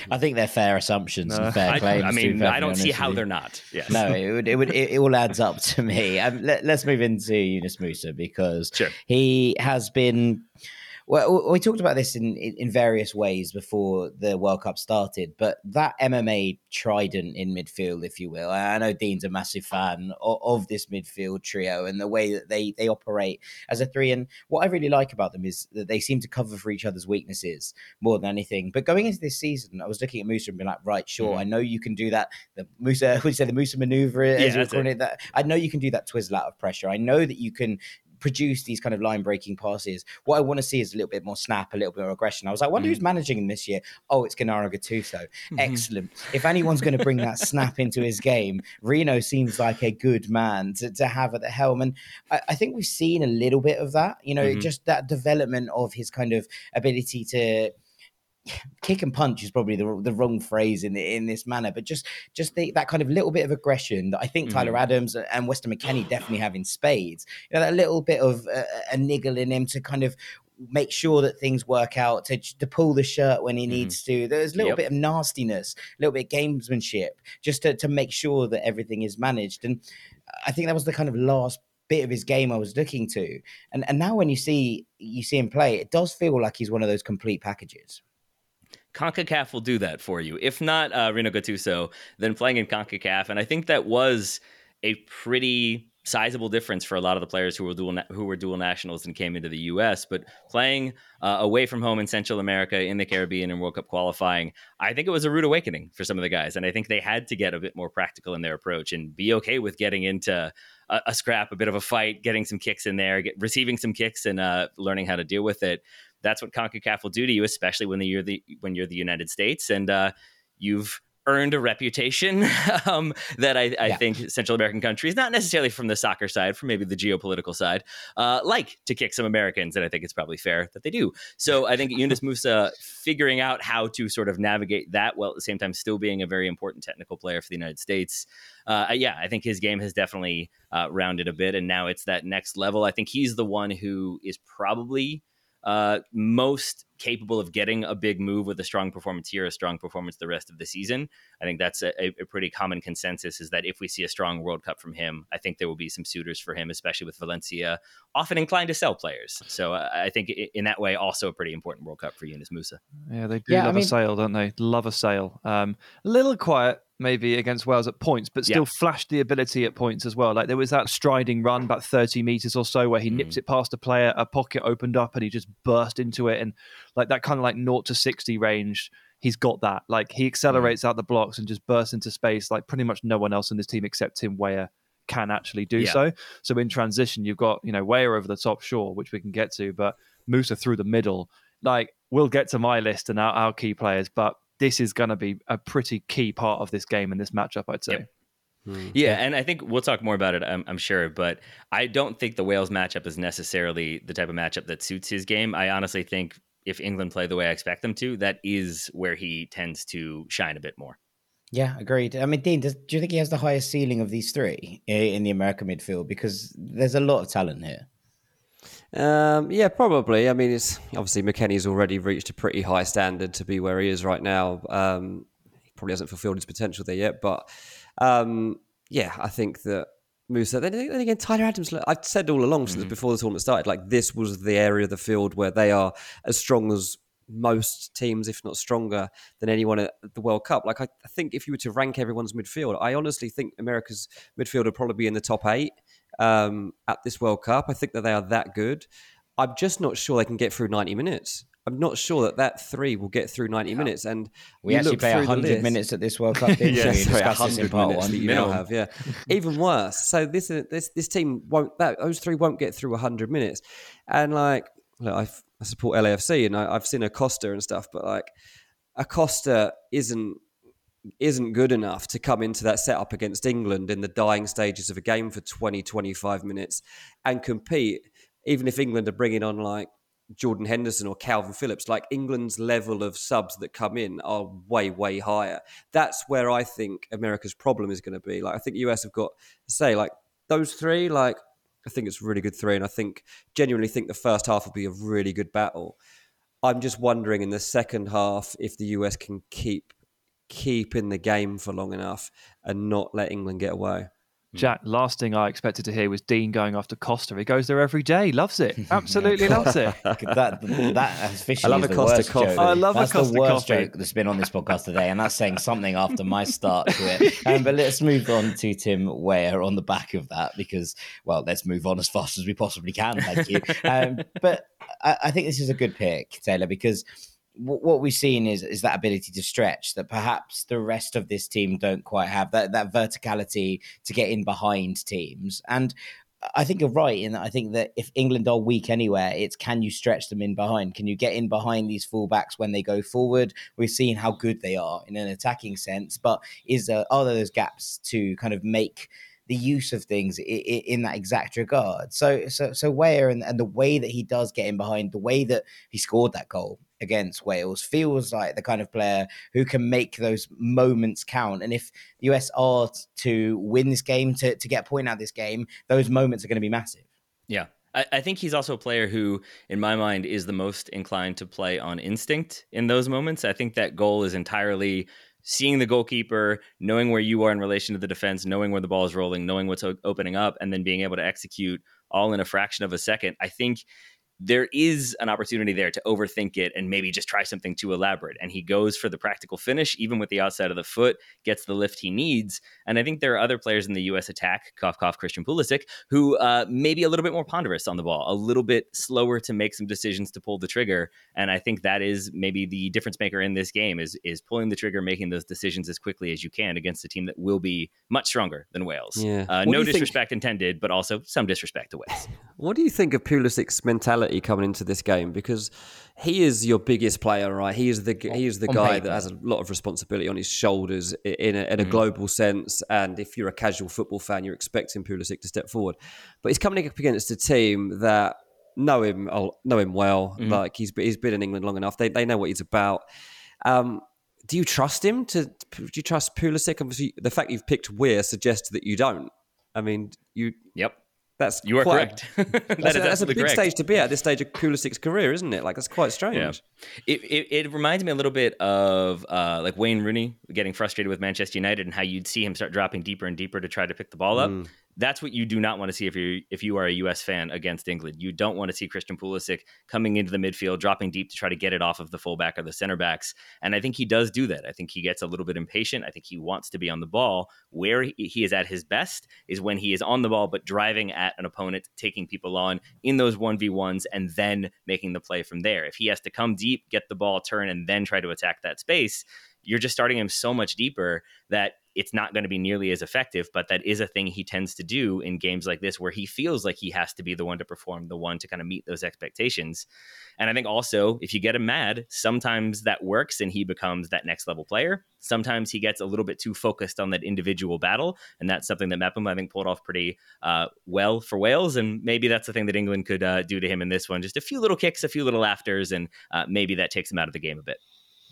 I think they're fair assumptions and fair I, claims. I mean, I don't see how they're not. Yes. No, it would, it would, it, it all adds up to me. Um, let, us move into Yunus Musah because sure. he has been well, we talked about this in, in various ways before the World Cup started, but that MMA trident in midfield, if you will, I know Dean's a massive fan of, of, this midfield trio and the way that they they operate as a three. And what I really like about them is that they seem to cover for each other's weaknesses more than anything. But going into this season, I was looking at Musah and being like, right, sure, mm. I know you can do that. The Musah, would you say the Musah maneuver, as yeah, calling it, that I know you can do that twizzle out of pressure. I know that you can produce these kind of line breaking passes. What I want to see is a little bit more snap, a little bit more aggression. I was like, I wonder mm. who's managing him this year. Oh, it's Gennaro Gattuso. Mm-hmm. Excellent. If anyone's going to bring that snap into his game, Rino seems like a good man to, to have at the helm. And I, I, think we've seen a little bit of that, you know, mm-hmm. just that development of his kind of ability to kick and punch is probably the, the wrong phrase in in this manner, but just just the, that kind of little bit of aggression that I think Tyler Mhm. Adams and Weston McKennie definitely have in spades. You know, that little bit of uh, a niggle in him to kind of make sure that things work out, to, to pull the shirt when he Mhm. needs to. There's a little Yep. bit of nastiness, a little bit of gamesmanship, just to, to make sure that everything is managed. And I think that was the kind of last bit of his game I was looking to. And and now when you see you see him play, it does feel like he's one of those complete packages. CONCACAF will do that for you. If not uh, Rino Gattuso, then playing in CONCACAF. And I think that was a pretty sizable difference for a lot of the players who were dual na- who were dual nationals and came into the U.S. But playing uh, away from home in Central America, in the Caribbean, and World Cup qualifying, I think it was a rude awakening for some of the guys. And I think they had to get a bit more practical in their approach and be okay with getting into a, a scrap, a bit of a fight, getting some kicks in there, get, receiving some kicks, and uh, learning how to deal with it that's what CONCACAF will do to you, especially when you're the when you're the United States and uh, you've earned a reputation um, that I, I Yeah. think Central American countries, not necessarily from the soccer side, from maybe the geopolitical side, uh, like to kick some Americans, and I think it's probably fair that they do. So I think Yunus Musah figuring out how to sort of navigate that while at the same time still being a very important technical player for the United States. Uh, yeah, I think his game has definitely uh, rounded a bit, and now it's that next level. I think he's the one who is probably uh, most capable of getting a big move with a strong performance here, a strong performance the rest of the season. I think that's a, a pretty common consensus is that if we see a strong World Cup from him, I think there will be some suitors for him, especially with Valencia often inclined to sell players. So uh, I think in that way, also a pretty important World Cup for Yunus Musah. Yeah, they do Yeah, I love mean- a sale, don't they? Love a sale. Um, a little quiet maybe against Wales at points, but still flashed the ability at points as well. Like there was that striding run about 30 meters or so where he Mm. nips it past a player, a pocket opened up and he just burst into it. And like that kind of like 0 to 60 range, he's got that. Like he accelerates out the blocks and just bursts into space like pretty much no one else in this team except Tim Weah can actually do Yeah. so. So in transition, you've got, you know, Weah over the top, sure, which we can get to, but Musah through the middle. Like we'll get to my list and our, our key players, but this is going to be a pretty key part of this game and this matchup, I'd say. Yep. Hmm. Yeah, and I think we'll talk more about it, I'm, I'm sure. But I don't think the Wales matchup is necessarily the type of matchup that suits his game. I honestly think if England play the way I expect them to, that is where he tends to shine a bit more. Yeah, agreed. I mean, Dean, does, do you think he has the highest ceiling of these three eh, in the American midfield? Because there's a lot of talent here. Um, yeah, probably. I mean, it's obviously McKennie's already reached a pretty high standard to be where he is right now. Um, he probably hasn't fulfilled his potential there yet, but um, yeah, I think that Musah. Then, then again, Tyler Adams. look, I've said all along since before the tournament started, like this was the area of the field where they are as strong as most teams, if not stronger than anyone at the World Cup. Like I, I think if you were to rank everyone's midfield, I honestly think America's midfield would probably be in the top eight um, at this World Cup. I think that they are that good. I'm just not sure they can get through 90 minutes. I'm not sure that that three will get through 90 minutes. And We actually play 100 minutes at this World Cup, didn't yeah, we? We sorry, this in 100 part minutes one. you now have, yeah. Even worse. So this this this team won't that those three won't get through 100 minutes, and like look, I, I support LAFC and I, I've seen Acosta and stuff, but like Acosta isn't isn't good enough to come into that setup against England in the dying stages of a game for 20 25 minutes and compete even if England are bringing on like Jordan Henderson or Calvin Phillips, like England's level of subs that come in are way, way higher. That's where I think America's problem is going to be. Like, I think US have got say, like, those three, like, I think it's a really good three. And I think, genuinely think the first half will be a really good battle. I'm just wondering in the second half if the US can keep keep in the game for long enough and not let England get away. Jack, last thing I expected to hear was Dean going after Costa. He goes there every day, loves it, absolutely loves it. that that officially I love is a the Costa worst coffee. joke. I love a that's Costa the worst coffee. joke that's been on this podcast today, and that's saying something after my start to it. Um, but let's move on to Tim Weah on the back of that because, well, let's move on as fast as we possibly can. Thank you. Um, but I, I think this is a good pick, Taylor, because w- what we've seen is is that ability to stretch that perhaps the rest of this team don't quite have that that verticality to get in behind teams and I think you're right in that I think that if England are weak anywhere, it's can you stretch them in behind? Can you get in behind these fullbacks when they go forward? We've seen how good they are in an attacking sense, but is there, are there those gaps to kind of make the use of things in, that exact regard. So so so Weah and, and the way that he does get in behind, the way that he scored that goal against Wales feels like the kind of player who can make those moments count. And if the US are to win this game, to, to get a point out of this game, those moments are going to be massive. Yeah. I, I think he's also a player who, in my mind, is the most inclined to play on instinct in those moments. I think that goal is entirely seeing the goalkeeper, knowing where you are in relation to the defense, knowing where the ball is rolling, knowing what's opening up, and then being able to execute all in a fraction of a second. I think there is an opportunity there to overthink it and maybe just try something too elaborate. And he goes for the practical finish, even with the outside of the foot, gets the lift he needs. And I think there are other players in the U.S. attack, cough, cough, Christian Pulisic, who uh, maybe a little bit more ponderous on the ball, a little bit slower to make some decisions to pull the trigger. And I think that is maybe the difference maker in this game is is pulling the trigger, making those decisions as quickly as you can against a team that will be much stronger than Wales. Yeah. Uh, no disrespect think... intended, but also some disrespect to Wales. What do you think of Pulisic's mentality coming into this game? Because he is your biggest player, right? He is the he is the guy paper. that has a lot of responsibility on his shoulders in a, in a mm. global sense. And if you're a casual football fan, you're expecting Pulisic to step forward. But he's coming up against a team that know him know him well. Mm. Like he's he's been in England long enough. They they know what he's about. Um, do you trust him? To do you trust Pulisic? Obviously, the fact you've picked Weah suggests that you don't. I mean, you. Yep. That's you are correct. A, that that's, a, that's a big correct. stage to be at this stage of Pulisic's career, isn't it? Like that's quite strange. Yeah. It, it, it reminds me a little bit of uh, like Wayne Rooney getting frustrated with Manchester United and how you'd see him start dropping deeper and deeper to try to pick the ball up. Mm. That's what you do not want to see if you if you are a U.S. fan against England. You don't want to see Christian Pulisic coming into the midfield, dropping deep to try to get it off of the fullback or the center backs. And I think he does do that. I think he gets a little bit impatient. I think he wants to be on the ball. Where he is at his best is when he is on the ball but driving at an opponent, taking people on in those one v ones, and then making the play from there. If he has to come deep, get the ball, turn, and then try to attack that space, you're just starting him so much deeper that it's not going to be nearly as effective. But that is a thing he tends to do in games like this where he feels like he has to be the one to perform, the one to kind of meet those expectations. And I think also, if you get him mad, sometimes that works and he becomes that next level player. Sometimes he gets a little bit too focused on that individual battle. And that's something that Mepham, I think, pulled off pretty uh, well for Wales. And maybe that's the thing that England could uh, do to him in this one. Just a few little kicks, a few little afters, and uh, maybe that takes him out of the game a bit.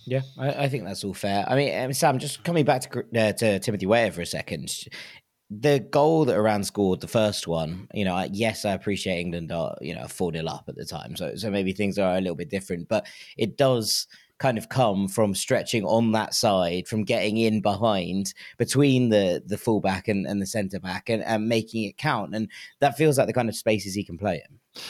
Yeah, I, I, think that's all fair. I mean, um, Sam, just coming back to uh, to Timothy Weah for a second. The goal that Iran scored, the first one, you know, yes, I appreciate England are, you know, 4 0 up at the time. So, so maybe things are a little bit different, but it does kind of come from stretching on that side, from getting in behind between the the fullback and, and the centre back and, and making it count. And that feels like the kind of spaces he can play in.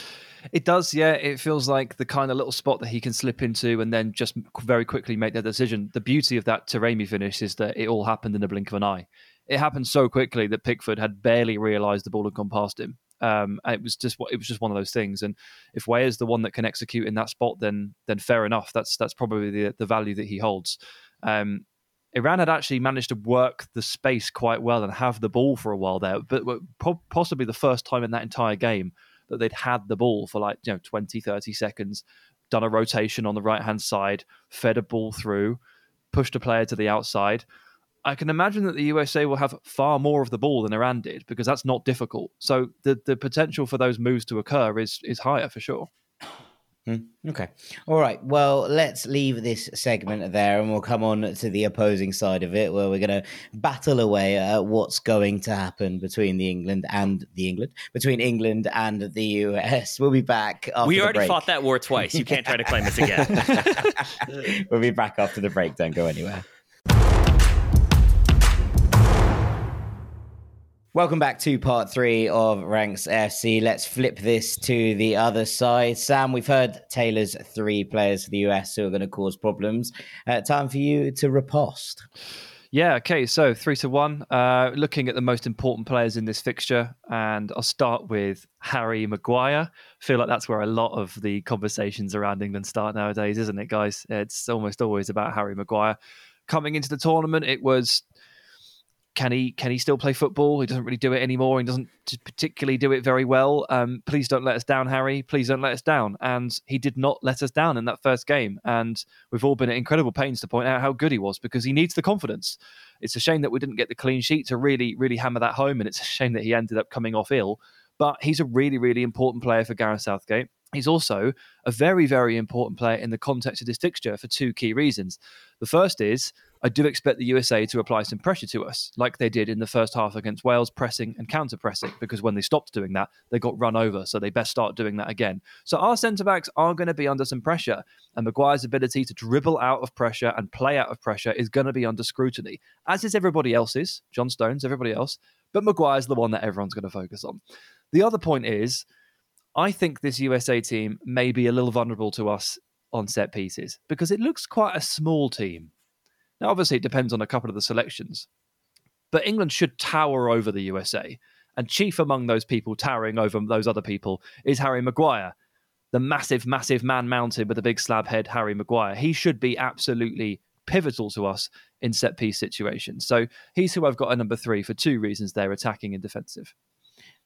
It does, yeah. It feels like the kind of little spot that he can slip into and then just very quickly make that decision. The beauty of that Taremi finish is that it all happened in the blink of an eye. It happened so quickly that Pickford had barely realised the ball had gone past him. Um, it was just it was just one of those things. And if Weah is the one that can execute in that spot, then then fair enough. That's that's probably the the value that he holds. Um, Iran had actually managed to work the space quite well and have the ball for a while there, but possibly the first time in that entire game that they'd had the ball for like you know 20 30 seconds done a rotation on the right hand side fed a ball through pushed a player to the outside I can imagine that the USA will have far more of the ball than Iran did because that's not difficult. So the the potential for those moves to occur is is higher for sure. Mm, okay. All right. Well, let's leave this segment there and we'll come on to the opposing side of it where we're going to battle away at what's going to happen between the England and the England, between England and the US. We'll be back. we already break. fought that war twice. You can't try to claim us again. we'll be back after the break. Don't go anywhere. Welcome back to part three of Ranks FC. Let's flip this to the other side. Sam, we've heard Taylor's three players for the US who are going to cause problems. Uh, time for you to riposte. Yeah, okay, so three to one. Uh, looking at the most important players in this fixture, and I'll start with Harry Maguire. I feel like that's where a lot of the conversations around England start nowadays, isn't it, guys? It's almost always about Harry Maguire. Coming into the tournament, it was can he can he still play football? He doesn't really do it anymore. He doesn't particularly do it very well. Um, please don't let us down, Harry. Please don't let us down. And he did not let us down in that first game. And we've all been at incredible pains to point out how good he was because he needs the confidence. It's a shame that we didn't get the clean sheet to really really hammer that home, and it's a shame that he ended up coming off ill. But he's a really really important player for Gareth Southgate. He's also a very, very important player in the context of this fixture for two key reasons. The first is I do expect the USA to apply some pressure to us, like they did in the first half against Wales, pressing and counter pressing, because when they stopped doing that, they got run over. So they best start doing that again. So our centre backs are going to be under some pressure, and Maguire's ability to dribble out of pressure and play out of pressure is going to be under scrutiny, as is everybody else's, John Stones, everybody else. But Maguire's the one that everyone's going to focus on. The other point is, I think this USA team may be a little vulnerable to us on set pieces because it looks quite a small team. Now, obviously, it depends on a couple of the selections, but England should tower over the USA. And chief among those people towering over those other people is Harry Maguire, the massive, massive man mounted with a big slab head, Harry Maguire. He should be absolutely pivotal to us in set piece situations. So he's who I've got at number three for two reasons there attacking and defensive.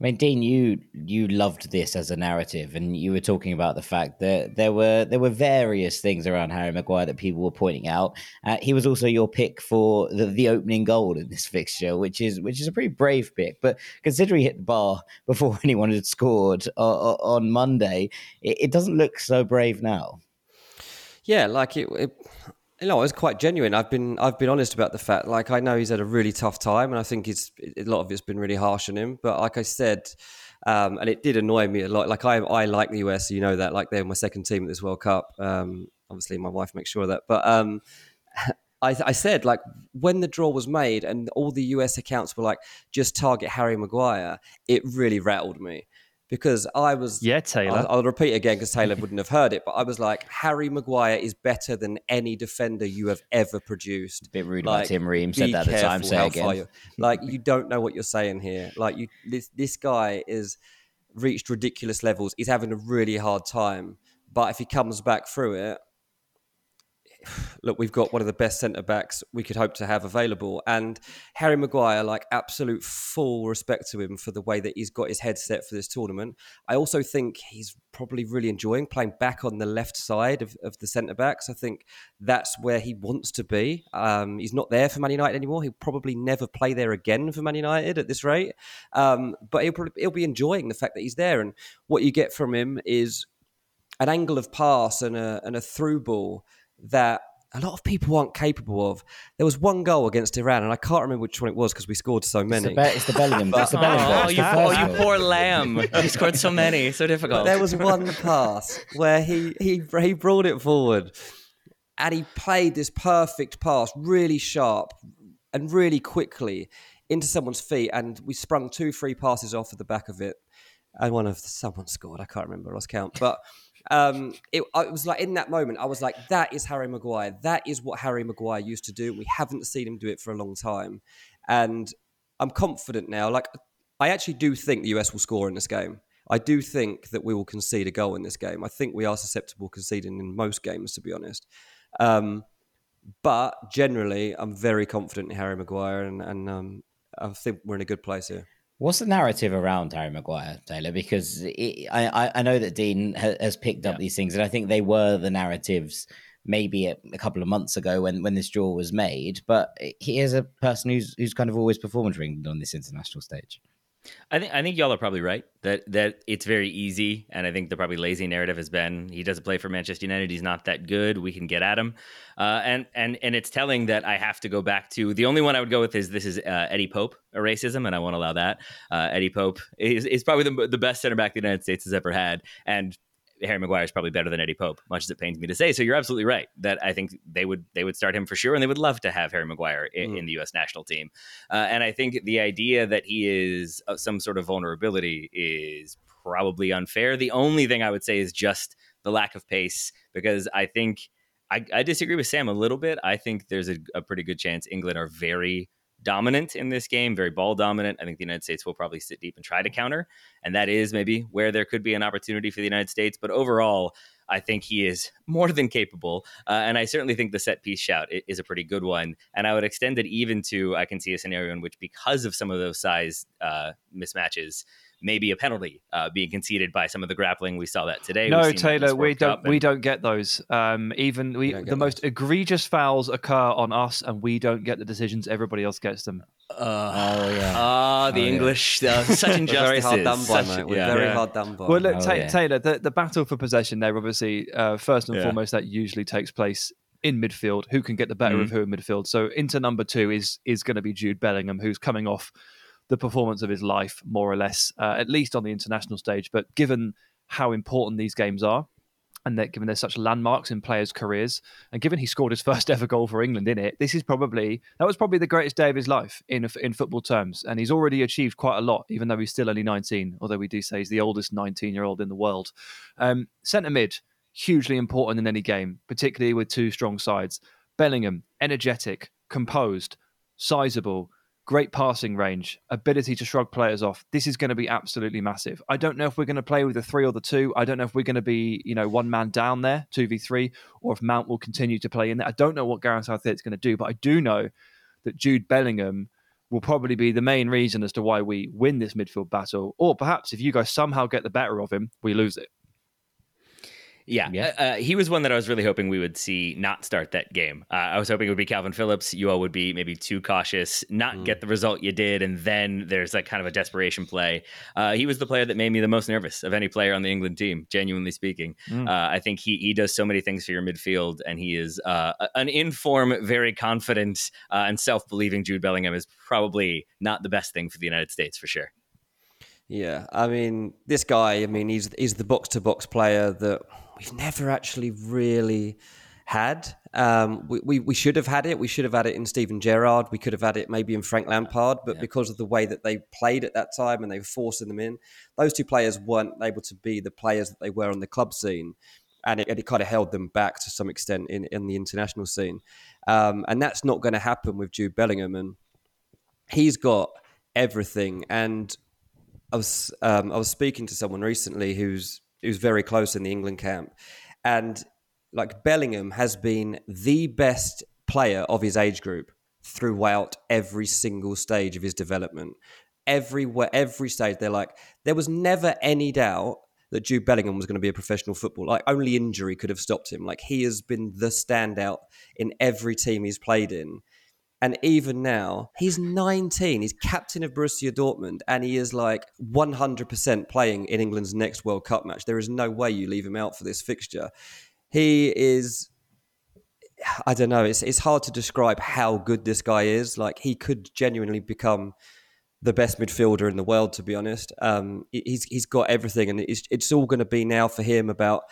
I mean, Dean, you you loved this as a narrative, and you were talking about the fact that there were there were various things around Harry Maguire that people were pointing out. Uh, he was also your pick for the, the opening goal in this fixture, which is which is a pretty brave pick. But considering he hit the bar before anyone had scored uh, on Monday, it, it, doesn't look so brave now. Yeah, like it, it you know, I was quite genuine. I've been I've been honest about the fact. Like I know he's had a really tough time, and I think it's a lot of it's been really harsh on him. But like I said, um, and it did annoy me a lot. Like I I like the US, you know that. Like they're my second team at this World Cup. Um, obviously, my wife makes sure of that. But um, I, I said like when the draw was made and all the US accounts were like just target Harry Maguire, it really rattled me because I was. Yeah, Taylor. I'll, I'll repeat again because Taylor wouldn't have heard it, but I was like, Harry Maguire is better than any defender you have ever produced. A bit rude like, about Tim Ream said that at the time. Say again. Like you don't know what you're saying here. Like you, this this guy is reached ridiculous levels. He's having a really hard time, but if he comes back through it, look, we've got one of the best centre backs we could hope to have available. And Harry Maguire, like absolute full respect to him for the way that he's got his head set for this tournament. I also think he's probably really enjoying playing back on the left side of, of the centre backs. I think that's where he wants to be. Um, he's not there for Man United anymore. He'll probably never play there again for Man United at this rate. Um, but he'll, probably, he'll be enjoying the fact that he's there. And what you get from him is an angle of pass and a, and a through ball that a lot of people aren't capable of. There was one goal against Iran, and I can't remember which one it was because we scored so many. It's the, Be- it's the Bellingham. it's the Bellingham. Oh, you, oh, you poor lamb! You scored so many, so difficult. But there was one pass where he he he brought it forward, and he played this perfect pass, really sharp and really quickly into someone's feet, and we sprung two, three passes off of the back of it, and one of someone scored. I can't remember, I lost count, but um, it, it, was like in that moment, I was like, that is Harry Maguire. That is what Harry Maguire used to do. We haven't seen him do it for a long time. And I'm confident now. Like, I actually do think the US will score in this game. I do think that we will concede a goal in this game. I think we are susceptible conceding in most games, to be honest. Um, but generally, I'm very confident in Harry Maguire, and, and um, I think we're in a good place here. What's the narrative around Harry Maguire, Taylor? Because it, I, I know that Dean has picked up yeah. these things, and I think they were the narratives maybe a, a, couple of months ago when, when this draw was made. But he is a person who's who's kind of always performed for England on this international stage. I think I think y'all are probably right that that it's very easy, and I think the probably lazy narrative has been he doesn't play for Manchester United. He's not that good. We can get at him, uh, and and and it's telling that I have to go back to the only one I would go with is this is uh, Eddie Pope a racism, and I won't allow that. Uh, Eddie Pope is, is probably the, the best center back the United States has ever had, and Harry Maguire is probably better than Eddie Pope, much as it pains me to say. So you're absolutely right that I think they would they would start him for sure, and they would love to have Harry Maguire in, mm. in the U.S. national team. Uh, and I think the idea that he is uh, some sort of vulnerability is probably unfair. The only thing I would say is just the lack of pace, because I think I, I disagree with Sam a little bit. I think there's a, a pretty good chance England are very dominant in this game, very ball dominant. I think the United States will probably sit deep and try to counter. And that is maybe where there could be an opportunity for the United States. But overall, I think he is more than capable. Uh, and I certainly think the set piece shout is a pretty good one. And I would extend it even to I can see a scenario in which, because of some of those size uh, mismatches, maybe a penalty uh, being conceded by some of the grappling. We saw that today. No, Taylor, we don't. We don't get those. Um, even we, the those. most egregious fouls occur on us, and we don't get the decisions. Everybody else gets them. Uh, oh yeah. Ah, the oh, English. Yeah. Uh, such injustice. very hard done by, such, mate. Yeah. very yeah. hard done by. Well, look, oh, ta- yeah. Taylor, the, the battle for possession there, obviously, uh, first and foremost, that usually takes place in midfield. Who can get the better mm-hmm. of who in midfield? So into number two is is going to be Jude Bellingham, who's coming off the performance of his life, more or less, uh, at least on the international stage. But given how important these games are, and that given there's such landmarks in players' careers, and given he scored his first ever goal for England in it, this is probably that was probably the greatest day of his life in in football terms, and he's already achieved quite a lot, even though he's still only 19. Although we do say he's the oldest 19 year old in the world. Um, Centre mid, hugely important in any game, particularly with two strong sides. Bellingham, energetic, composed, sizable, great passing range, ability to shrug players off. This is going to be absolutely massive. I don't know if we're going to play with the three or the two. I don't know if we're going to be, you know, one man down there, 2v3, or if Mount will continue to play in there. I don't know what Gareth Southgate's going to do, but I do know that Jude Bellingham will probably be the main reason as to why we win this midfield battle. Or perhaps if you guys somehow get the better of him, we lose it. Yeah, yeah. Uh, uh, he was one that I was really hoping we would see not start that game. Uh, I was hoping it would be Calvin Phillips. You all would be maybe too cautious, not mm. get the result you did, and then there's like kind of a desperation play. Uh, he was the player that made me the most nervous of any player on the England team, genuinely speaking. Mm. Uh, I think he he does so many things for your midfield, and he is uh, an inform, very confident, and self believing Jude Bellingham is probably not the best thing for the United States for sure. Yeah, I mean, this guy. I mean, he's he's the box to box player that we've never actually really had. Um, we, we, we, should have had it. We should have had it in Steven Gerrard. We could have had it maybe in Frank Lampard, but yeah. because of the way that they played at that time and they were forcing them in, those two players weren't able to be the players that they were on the club scene. And it, and it kind of held them back to some extent in, in the international scene. Um, and that's not going to happen with Jude Bellingham. And he's got everything. And I was um, I was speaking to someone recently who's he was very close in the England camp. And like Bellingham has been the best player of his age group throughout every single stage of his development. Everywhere, every stage, they're like, there was never any doubt that Jude Bellingham was going to be a professional footballer. Like only injury could have stopped him. Like he has been the standout in every team he's played in. And even now, he's 19. He's captain of Borussia Dortmund, and he is like 100% playing in England's next World Cup match. There is no way you leave him out for this fixture. He is. I don't know. It's it's hard to describe how good this guy is. Like he could genuinely become the best midfielder in the world. To be honest, um, he's he's got everything, and it's it's all going to be now for him about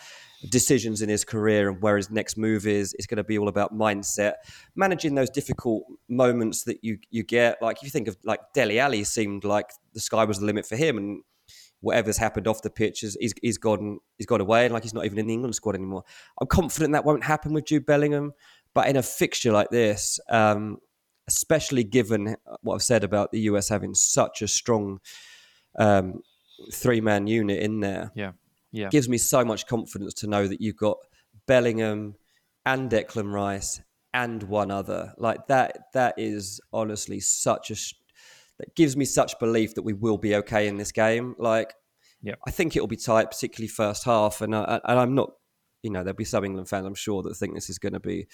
decisions in his career and where his next move is. It's going to be all about mindset, managing those difficult moments that you you get. Like if you think of like Dele Alli seemed like the sky was the limit for him, and whatever's happened off the pitch is he's, he's gone he's gone away, and like he's not even in the England squad anymore. I'm confident that won't happen with Jude Bellingham, but in a fixture like this. Um, especially given what I've said about the US having such a strong um, three man unit in there. Yeah yeah. gives me so much confidence to know that you've got Bellingham and Declan Rice and one other. Like that, that is honestly such a that gives me such belief that we will be okay in this game. Like, yeah, I think it will be tight, particularly first half. And uh, I, and I'm not, you know, there'll be some England fans, I'm sure, that think this is going to be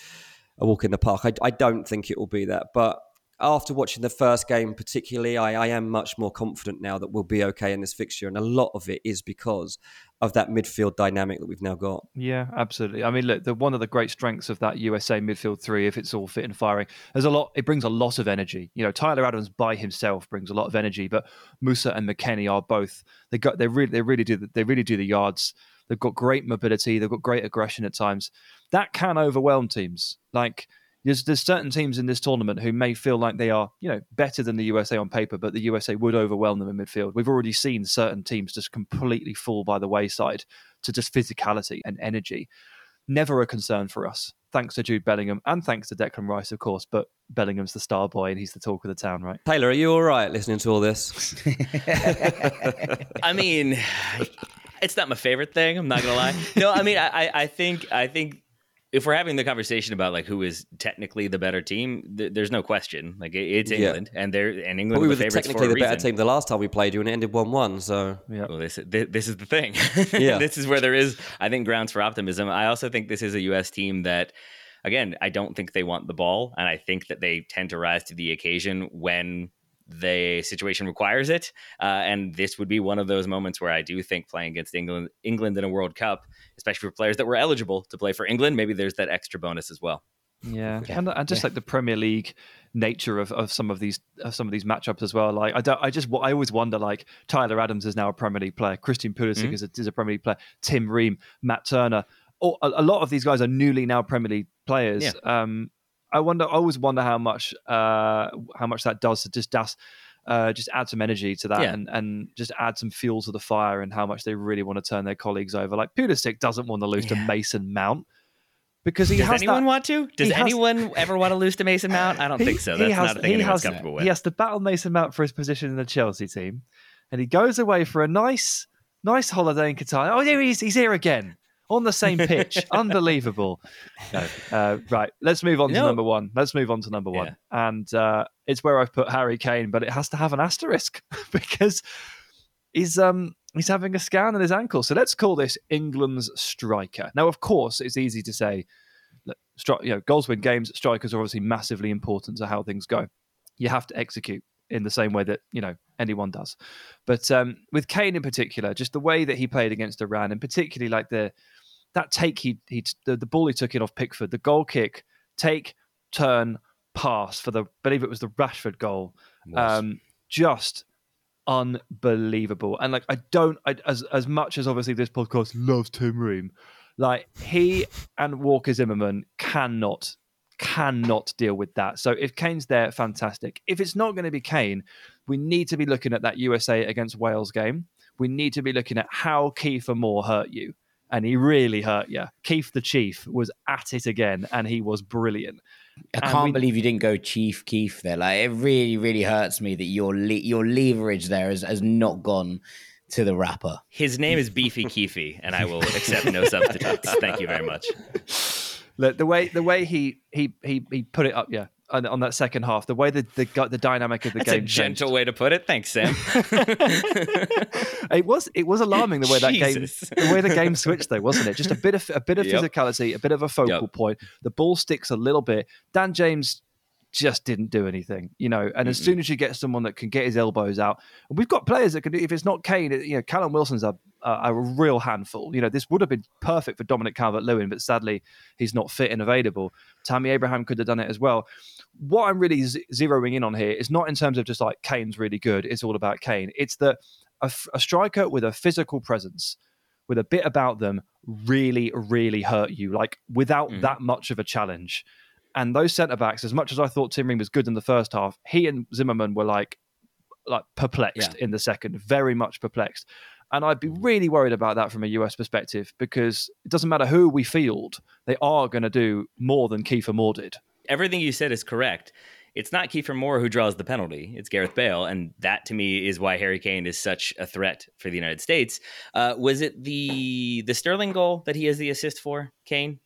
a walk in the park. I, I don't think it will be that, but after watching the first game, particularly, I, I, am much more confident now that we'll be okay in this fixture. And a lot of it is because of that midfield dynamic that we've now got. Yeah, absolutely. I mean, look, the, one of the great strengths of that USA midfield three, if it's all fit and firing, there's a lot. It brings a lot of energy. You know, Tyler Adams by himself brings a lot of energy, but Musah and McKennie are both. They got. They really. They really do. They really do the yards. They've got great mobility. They've got great aggression at times. That can overwhelm teams. Like there's, there's certain teams in this tournament who may feel like they are, you know, better than the USA on paper, but the USA would overwhelm them in midfield. We've already seen certain teams just completely fall by the wayside to just physicality and energy. Never a concern for us, thanks to Jude Bellingham and thanks to Declan Rice, of course. But Bellingham's the star boy and he's the talk of the town, right? Taylor, are you all right listening to all this? I mean, it's not my favorite thing. I'm not gonna lie. No, I mean, I, I think, I think if we're having the conversation about like who is technically the better team, th- there's no question. Like it, it's Yeah. England, and they're and England. But we were the the- technically the better reason. team the last time we played you, and it ended one-one. So Yeah. Well, this this, this is the thing. Yeah. this is where there is, I think, grounds for optimism. I also think this is a U.S. team that, again, I don't think they want the ball, and I think that they tend to rise to the occasion when the situation requires it. Uh, and this would be one of those moments where I do think playing against England, England in a World Cup, especially for players that were eligible to play for England, maybe there's that extra bonus as well. Yeah, Yeah. and, and just like the Premier League nature of, of some of these of some of these matchups as well. Like I don't, I just I always wonder. Like Tyler Adams is now a Premier League player. Christian Pulisic Mhm. is, a, is a Premier League player. Tim Ream, Matt Turner. Oh, a, a lot of these guys are newly now Premier League players. Um, I wonder. I always wonder how much uh, how much that does to just das, uh, just add some energy to that Yeah. and, and just add some fuel to the fire and how much they really want to turn their colleagues over. Like Pulisic doesn't want to lose to Mason Mount because he Does has anyone that, want to? Does he has- anyone ever want to lose to Mason Mount? I don't He- think so. That's has- not a thing anyone's has- comfortable with. He has to battle Mason Mount for his position in the Chelsea team, and he goes away for a nice, nice holiday in Qatar. Oh, there he is. He's here again on the same pitch. Unbelievable. No, uh, right. Let's move on to No. number one. Let's move on to number one, and uh, it's where I've put Harry Kane, but it has to have an asterisk because he's um he's having a scan on his ankle. So let's call this England's striker. Now, of course, it's easy to say look, stri- you know, goals win games. Strikers are obviously massively important to how things go. You have to execute in the same way that you know anyone does. But um, with Kane in particular, just the way that he played against Iran, and particularly like the that take he he the, the ball he took in off Pickford, the goal kick, take, turn, pass for the I believe it was the Rashford goal. Um, just unbelievable. And like I don't I, as as much as obviously this podcast loves Tim Ream, like he and Walker Zimmerman cannot cannot deal with that. So if Kane's there, fantastic. If it's not going to be Kane, we need to be looking at that USA against Wales game. We need to be looking at how Kiefer Moore hurt you. And he really hurt you. Keith the Chief was at it again, and he was brilliant. I And can't we- believe you didn't go Chief Keef there. Like it really, really hurts me that your le- your leverage there has, has not gone to the rapper. His name is Beefy Keefy, and I will accept no substitutes. Thank you very much. Look, the way the way he he he he put it up, yeah, on, on that second half, the way the the, the dynamic of the That's a game gentle changed. way to put it. Thanks, Sam. it was it was alarming the way that game the way the game switched though, wasn't it? Just a bit of a bit of Yep. physicality, a bit of a focal Yep. point. The ball sticks a little bit. Dan James just didn't do anything, you know. And as soon as you get someone that can get his elbows out, and we've got players that can do. If it's not Kane, you know, Callum Wilson's a a, a real handful. You know, this would have been perfect for Dominic Calvert-Lewin, but sadly he's not fit and available. Tammy Abraham could have done it as well. What I'm really z- zeroing in on here is not in terms of just like Kane's really good. It's all about Kane. It's that a, f- a striker with a physical presence, with a bit about them, really, really hurt you. Like without Mhm. that much of a challenge. And those centre backs, as much as I thought Tim Ream was good in the first half, he and Zimmerman were like, like perplexed in the second, very much perplexed. And I'd be really worried about that from a US perspective because it doesn't matter who we field, they are going to do more than Kiefer Moore did. Everything you said is correct. It's not Kiefer Moore who draws the penalty. It's Gareth Bale, and that to me is why Harry Kane is such a threat for the United States. Uh, was it the the Sterling goal that he has the assist for Kane?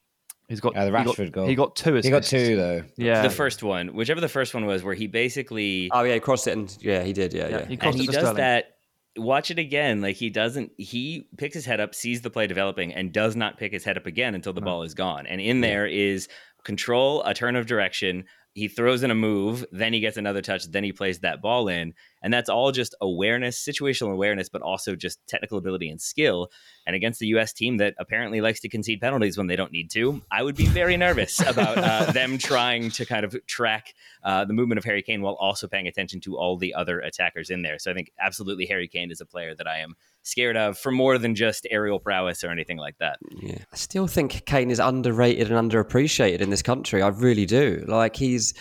He's got Uh, the he got- Rashford goal. He got two assists. He got two though. Yeah, the first one, whichever the first one was, where he basically Oh yeah, he crossed it and yeah, he did. Yeah, Yeah, yeah. he and crossed he it for does Sterling. that. Watch it again. Like he doesn't. He picks his head up, sees the play developing, and does not pick his head up again until the ball is gone. And in there is control, a turn of direction. He throws in a move, then he gets another touch, then he plays that ball in, and that's all just awareness, situational awareness, but also just technical ability and skill. And against the U.S. team that apparently likes to concede penalties when they don't need to, I would be very nervous about uh, them trying to kind of track uh, the movement of Harry Kane while also paying attention to all the other attackers in there. So I think absolutely Harry Kane is a player that I am scared of for more than just aerial prowess or anything like that. Yeah. I still think Kane is underrated and underappreciated in this country. I really do. Like he's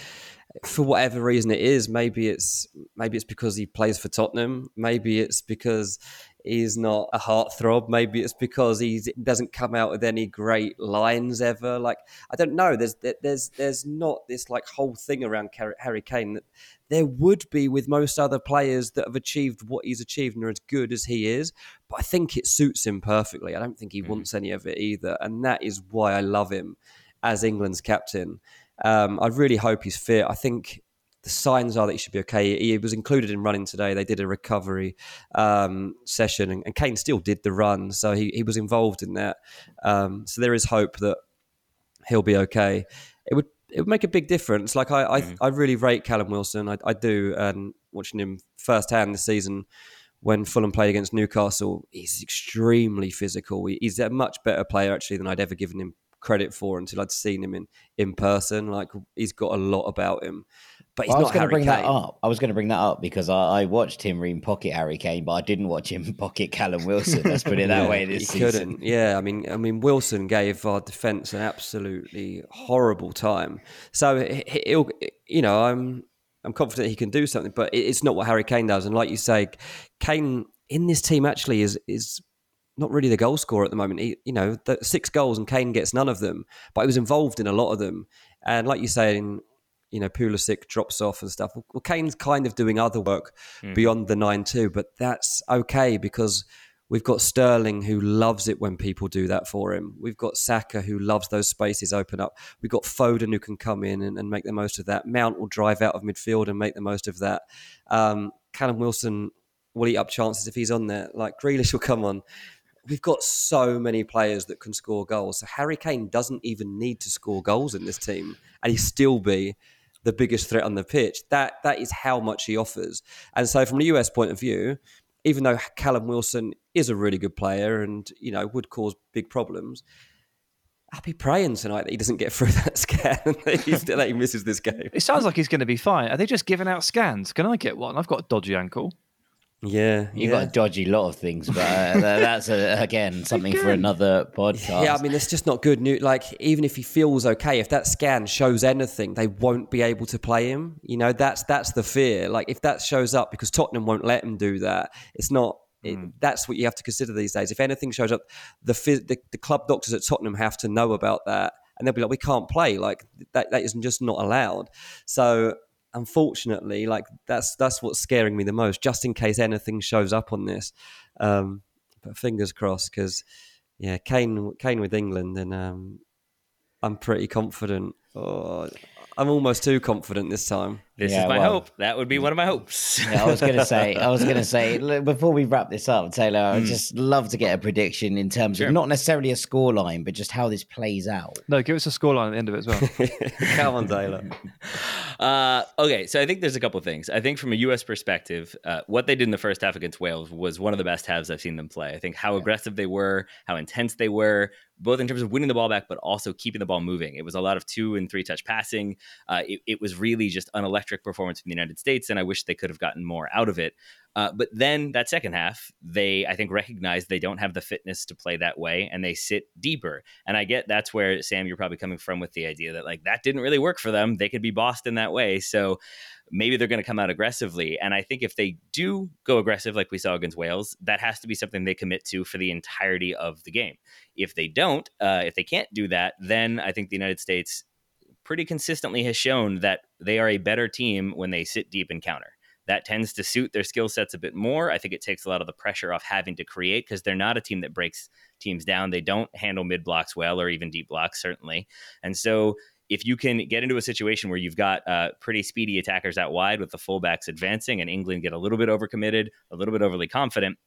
for whatever reason it is, maybe it's maybe it's because he plays for Tottenham, maybe it's because he's not a heartthrob. Maybe it's because he doesn't come out with any great lines ever. Like I don't know. There's there's there's not this like whole thing around Harry Kane that there would be with most other players that have achieved what he's achieved and are as good as he is. But I think it suits him perfectly. I don't think he mm. wants any of it either, and that is why I love him as England's captain. Um, I really hope he's fit. I think the signs are that he should be okay. He was included in running today. They did a recovery um, session, and, and, Kane still did the run, so he, he was involved in that. Um, so there is hope that he'll be okay. It would it would make a big difference. Like I I, mm. I really rate Callum Wilson. I, I do, and watching him firsthand this season when Fulham played against Newcastle, he's extremely physical. He's a much better player actually than I'd ever given him credit for until I'd seen him in in person. Like he's got a lot about him. But well, I was going to bring Kane. that up. I was going to bring that up because I, I, watched Tim Ream pocket Harry Kane, but I didn't watch him pocket Callum Wilson. Let's put it that yeah, way. This he season. couldn't. Yeah, I mean, I mean, Wilson gave our defence an absolutely horrible time. So he'll, you know, I'm I'm confident he can do something, but it's not what Harry Kane does. And like you say, Kane in this team actually is is not really the goal scorer at the moment. He, you know, the six goals and Kane gets none of them, but he was involved in a lot of them. And like you say, in you know, Pulisic drops off and stuff. Well, Kane's kind of doing other work mm. beyond the 9 2, but that's okay because we've got Sterling who loves it when people do that for him. We've got Saka who loves those spaces open up. We've got Foden who can come in and, and make the most of that. Mount will drive out of midfield and make the most of that. Um, Callum Wilson will eat up chances if he's on there. Like Grealish will come on. We've got so many players that can score goals. So Harry Kane doesn't even need to score goals in this team, and he still be the biggest threat on the pitch. That that is how much he offers. And so, from the US point of view, even though Callum Wilson is a really good player and you know would cause big problems, I'll be praying tonight that he doesn't get through that scan and that, that he misses this game. It sounds like he's going to be fine. Are they just giving out scans? Can I get one? I've got a dodgy ankle. Yeah, you yeah. got a dodgy lot of things, but uh, that's a, again something again. for another podcast. Yeah, I mean, it's just not good news. Like, even if he feels okay, if that scan shows anything, they won't be able to play him. You know, that's that's the fear. Like, if that shows up, because Tottenham won't let him do that, it's not. It, mm. That's what you have to consider these days. If anything shows up, the, the the club doctors at Tottenham have to know about that, and they'll be like, "We can't play. Like that. That isn't just not allowed." So unfortunately, like that's that's what's scaring me the most. Just in case anything shows up on this, um, but fingers crossed because yeah, Kane Kane with England, and um, I'm pretty confident. Oh, I'm almost too confident this time. This yeah, is my well, hope. That would be one of my hopes. yeah, I was going to say, I was going to say, look, before we wrap this up, Taylor, mm. I'd hmm. just love to get a prediction in terms sure. of not necessarily a scoreline, but just how this plays out. No, give us a scoreline at the end of it as well. Come on, Taylor. Uh, okay, so I think there's a couple of things. I think from a U.S. perspective, uh, what they did in the first half against Wales was one of the best halves I've seen them play. I think how yeah. aggressive they were, how intense they were, both in terms of winning the ball back, but also keeping the ball moving. It was a lot of two and three touch passing. Uh, it, it, was really just an electric performance from the United States, and I wish they could have gotten more out of it. Uh, but then that second half, they I think recognize they don't have the fitness to play that way, and they sit deeper. And I get that's where Sam, you're probably coming from with the idea that like that didn't really work for them. They could be bossed in that way, so maybe they're going to come out aggressively. And I think if they do go aggressive, like we saw against Wales, that has to be something they commit to for the entirety of the game. If they don't, uh, if they can't do that, then I think the United States pretty consistently has shown that they are a better team when they sit deep and counter. That tends to suit their skill sets a bit more. I think it takes a lot of the pressure off having to create because they're not a team that breaks teams down. They don't handle mid blocks well or even deep blocks, certainly. And so if you can get into a situation where you've got uh, pretty speedy attackers out wide with the fullbacks advancing and England get a little bit overcommitted, a little bit overly confident,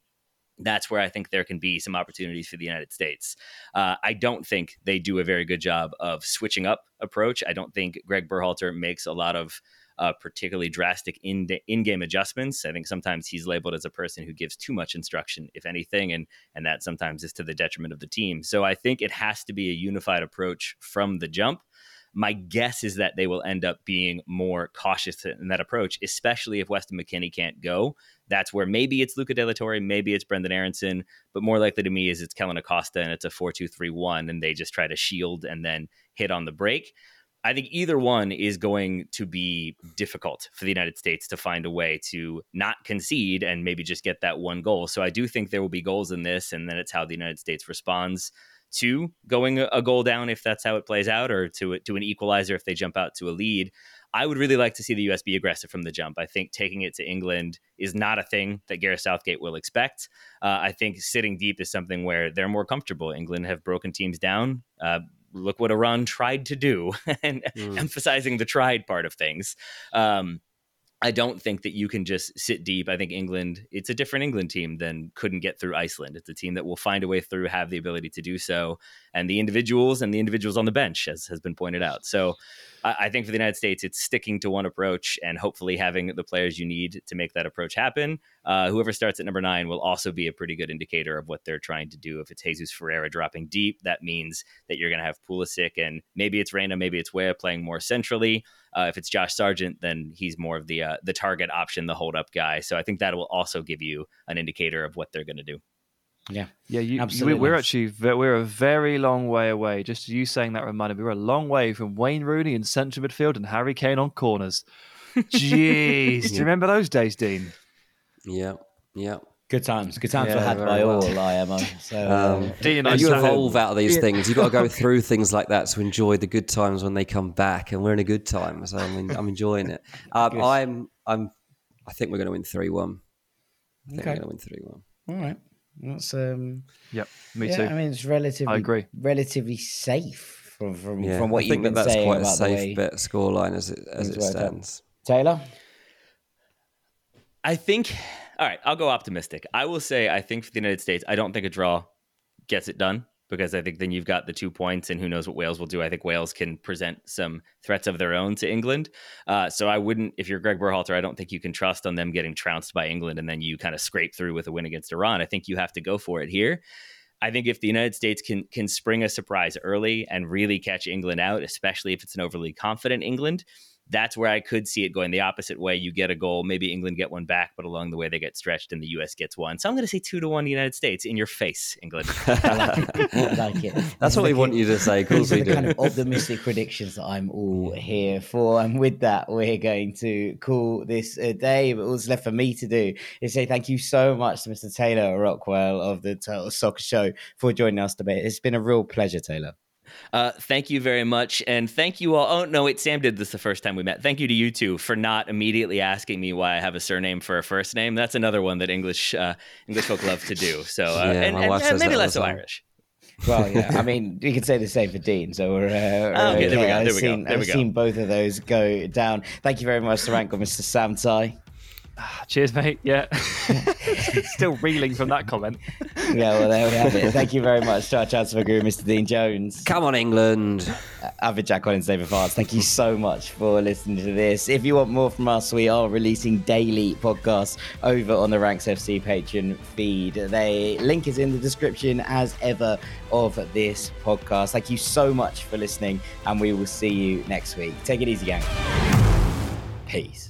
that's where I think there can be some opportunities for the United States. Uh, I don't think they do a very good job of switching up approach. I don't think Greg Berhalter makes a lot of uh, particularly drastic in in-game adjustments. I think sometimes he's labeled as a person who gives too much instruction, if anything, and and that sometimes is to the detriment of the team. So I think it has to be a unified approach from the jump. My guess is that they will end up being more cautious in that approach, especially if Weston McKennie can't go. That's where maybe it's Luca De Torre, maybe it's Brenden Aaronson, but more likely to me is it's Kellyn Acosta and it's a 4 2 3 1, and they just try to shield and then hit on the break. I think either one is going to be difficult for the United States to find a way to not concede and maybe just get that one goal. So I do think there will be goals in this, and then it's how the United States responds to going a goal down if that's how it plays out, or to to an equalizer if they jump out to a lead. I would really like to see the US be aggressive from the jump. I think taking it to England is not a thing that Gareth Southgate will expect. Uh, I think sitting deep is something where they're more comfortable. England have broken teams down. Uh, look what Iran tried to do, and mm. emphasizing the tried part of things. Um, I don't think that you can just sit deep. I think England, it's a different England team than couldn't get through Iceland. It's a team that will find a way through, have the ability to do so, and the individuals and the individuals on the bench, as has been pointed out. So I think for the United States, it's sticking to one approach and hopefully having the players you need to make that approach happen. Uh, whoever starts at number nine will also be a pretty good indicator of what they're trying to do. If it's Jesus Ferreira dropping deep, that means that you're going to have Pulisic and maybe it's Reyna, maybe it's Weah playing more centrally. Uh, if it's Josh Sargent, then he's more of the uh, the target option, the hold up guy. So I think that will also give you an indicator of what they're going to do. Yeah, yeah. You, absolutely. we're actually we're a very long way away. Just you saying that reminded me, we're a long way from Wayne Rooney in central midfield and Harry Kane on corners. Jeez, do you remember those days, Dean? Yeah, yeah. Good times. Good times yeah, were had by well. all, IMO. So, um, uh, Dean, and you evolve out of these yeah. things. You've got to go through things like that to enjoy the good times when they come back, and we're in a good time. So I mean, I'm enjoying it. Um, I'm, I'm, I think we're going to win three one. I think okay. we're going to win three one. All right. That's um. Yep, me yeah, too. I mean, it's relatively. I agree. Relatively safe from from, yeah, from what I you've been that saying. That's quite a safe bet scoreline as it as it stands. Taylor. I think. All right, I'll go optimistic. I will say I think for the United States, I don't think a draw gets it done because I think then you've got the two points, and who knows what Wales will do. I think Wales can present some threats of their own to England. Uh, so I wouldn't, if you're Greg Berhalter, I don't think you can trust on them getting trounced by England and then you kind of scrape through with a win against Iran. I think you have to go for it here. I think if the United States can can spring a surprise early and really catch England out, especially if it's an overly confident England, that's where I could see it going the opposite way. You get a goal, maybe England get one back, but along the way they get stretched and the U.S. gets one. So I'm going to say two to one United States in your face, England. I like it. I like it. That's what we want you to say. Cool, These are the do. kind of optimistic predictions that I'm all mm. here for. And with that, we're going to call this a day. But what's left for me to do is say thank you so much to Mr. Taylor Rockwell of the Total Soccer Show for joining us today. It's been a real pleasure, Taylor. Uh, thank you very much. And thank you all. Oh, no, wait, Sam did this the first time we met. Thank you to you two for not immediately asking me why I have a surname for a first name. That's another one that English uh, English folk love to do. So, uh, yeah, and, and, and maybe less so Irish. Well, yeah. I mean, you could say the same for Dean. So we're, uh, oh, okay, there we go. There I've we seen, go. There I've seen both of those go down. Thank you very much to rank Mr. Sam Tighe. Cheers, mate. Yeah. Still reeling from that comment. Yeah, well, there we have it. Thank you very much to our transfer guru, Mr. Dean Jones. Come on, England. Uh, Avid Jack Collins, David Fars. Thank you so much for listening to this. If you want more from us, we are releasing daily podcasts over on the Ranks FC Patreon feed. The link is in the description, as ever, of this podcast. Thank you so much for listening, and we will see you next week. Take it easy, gang. Peace.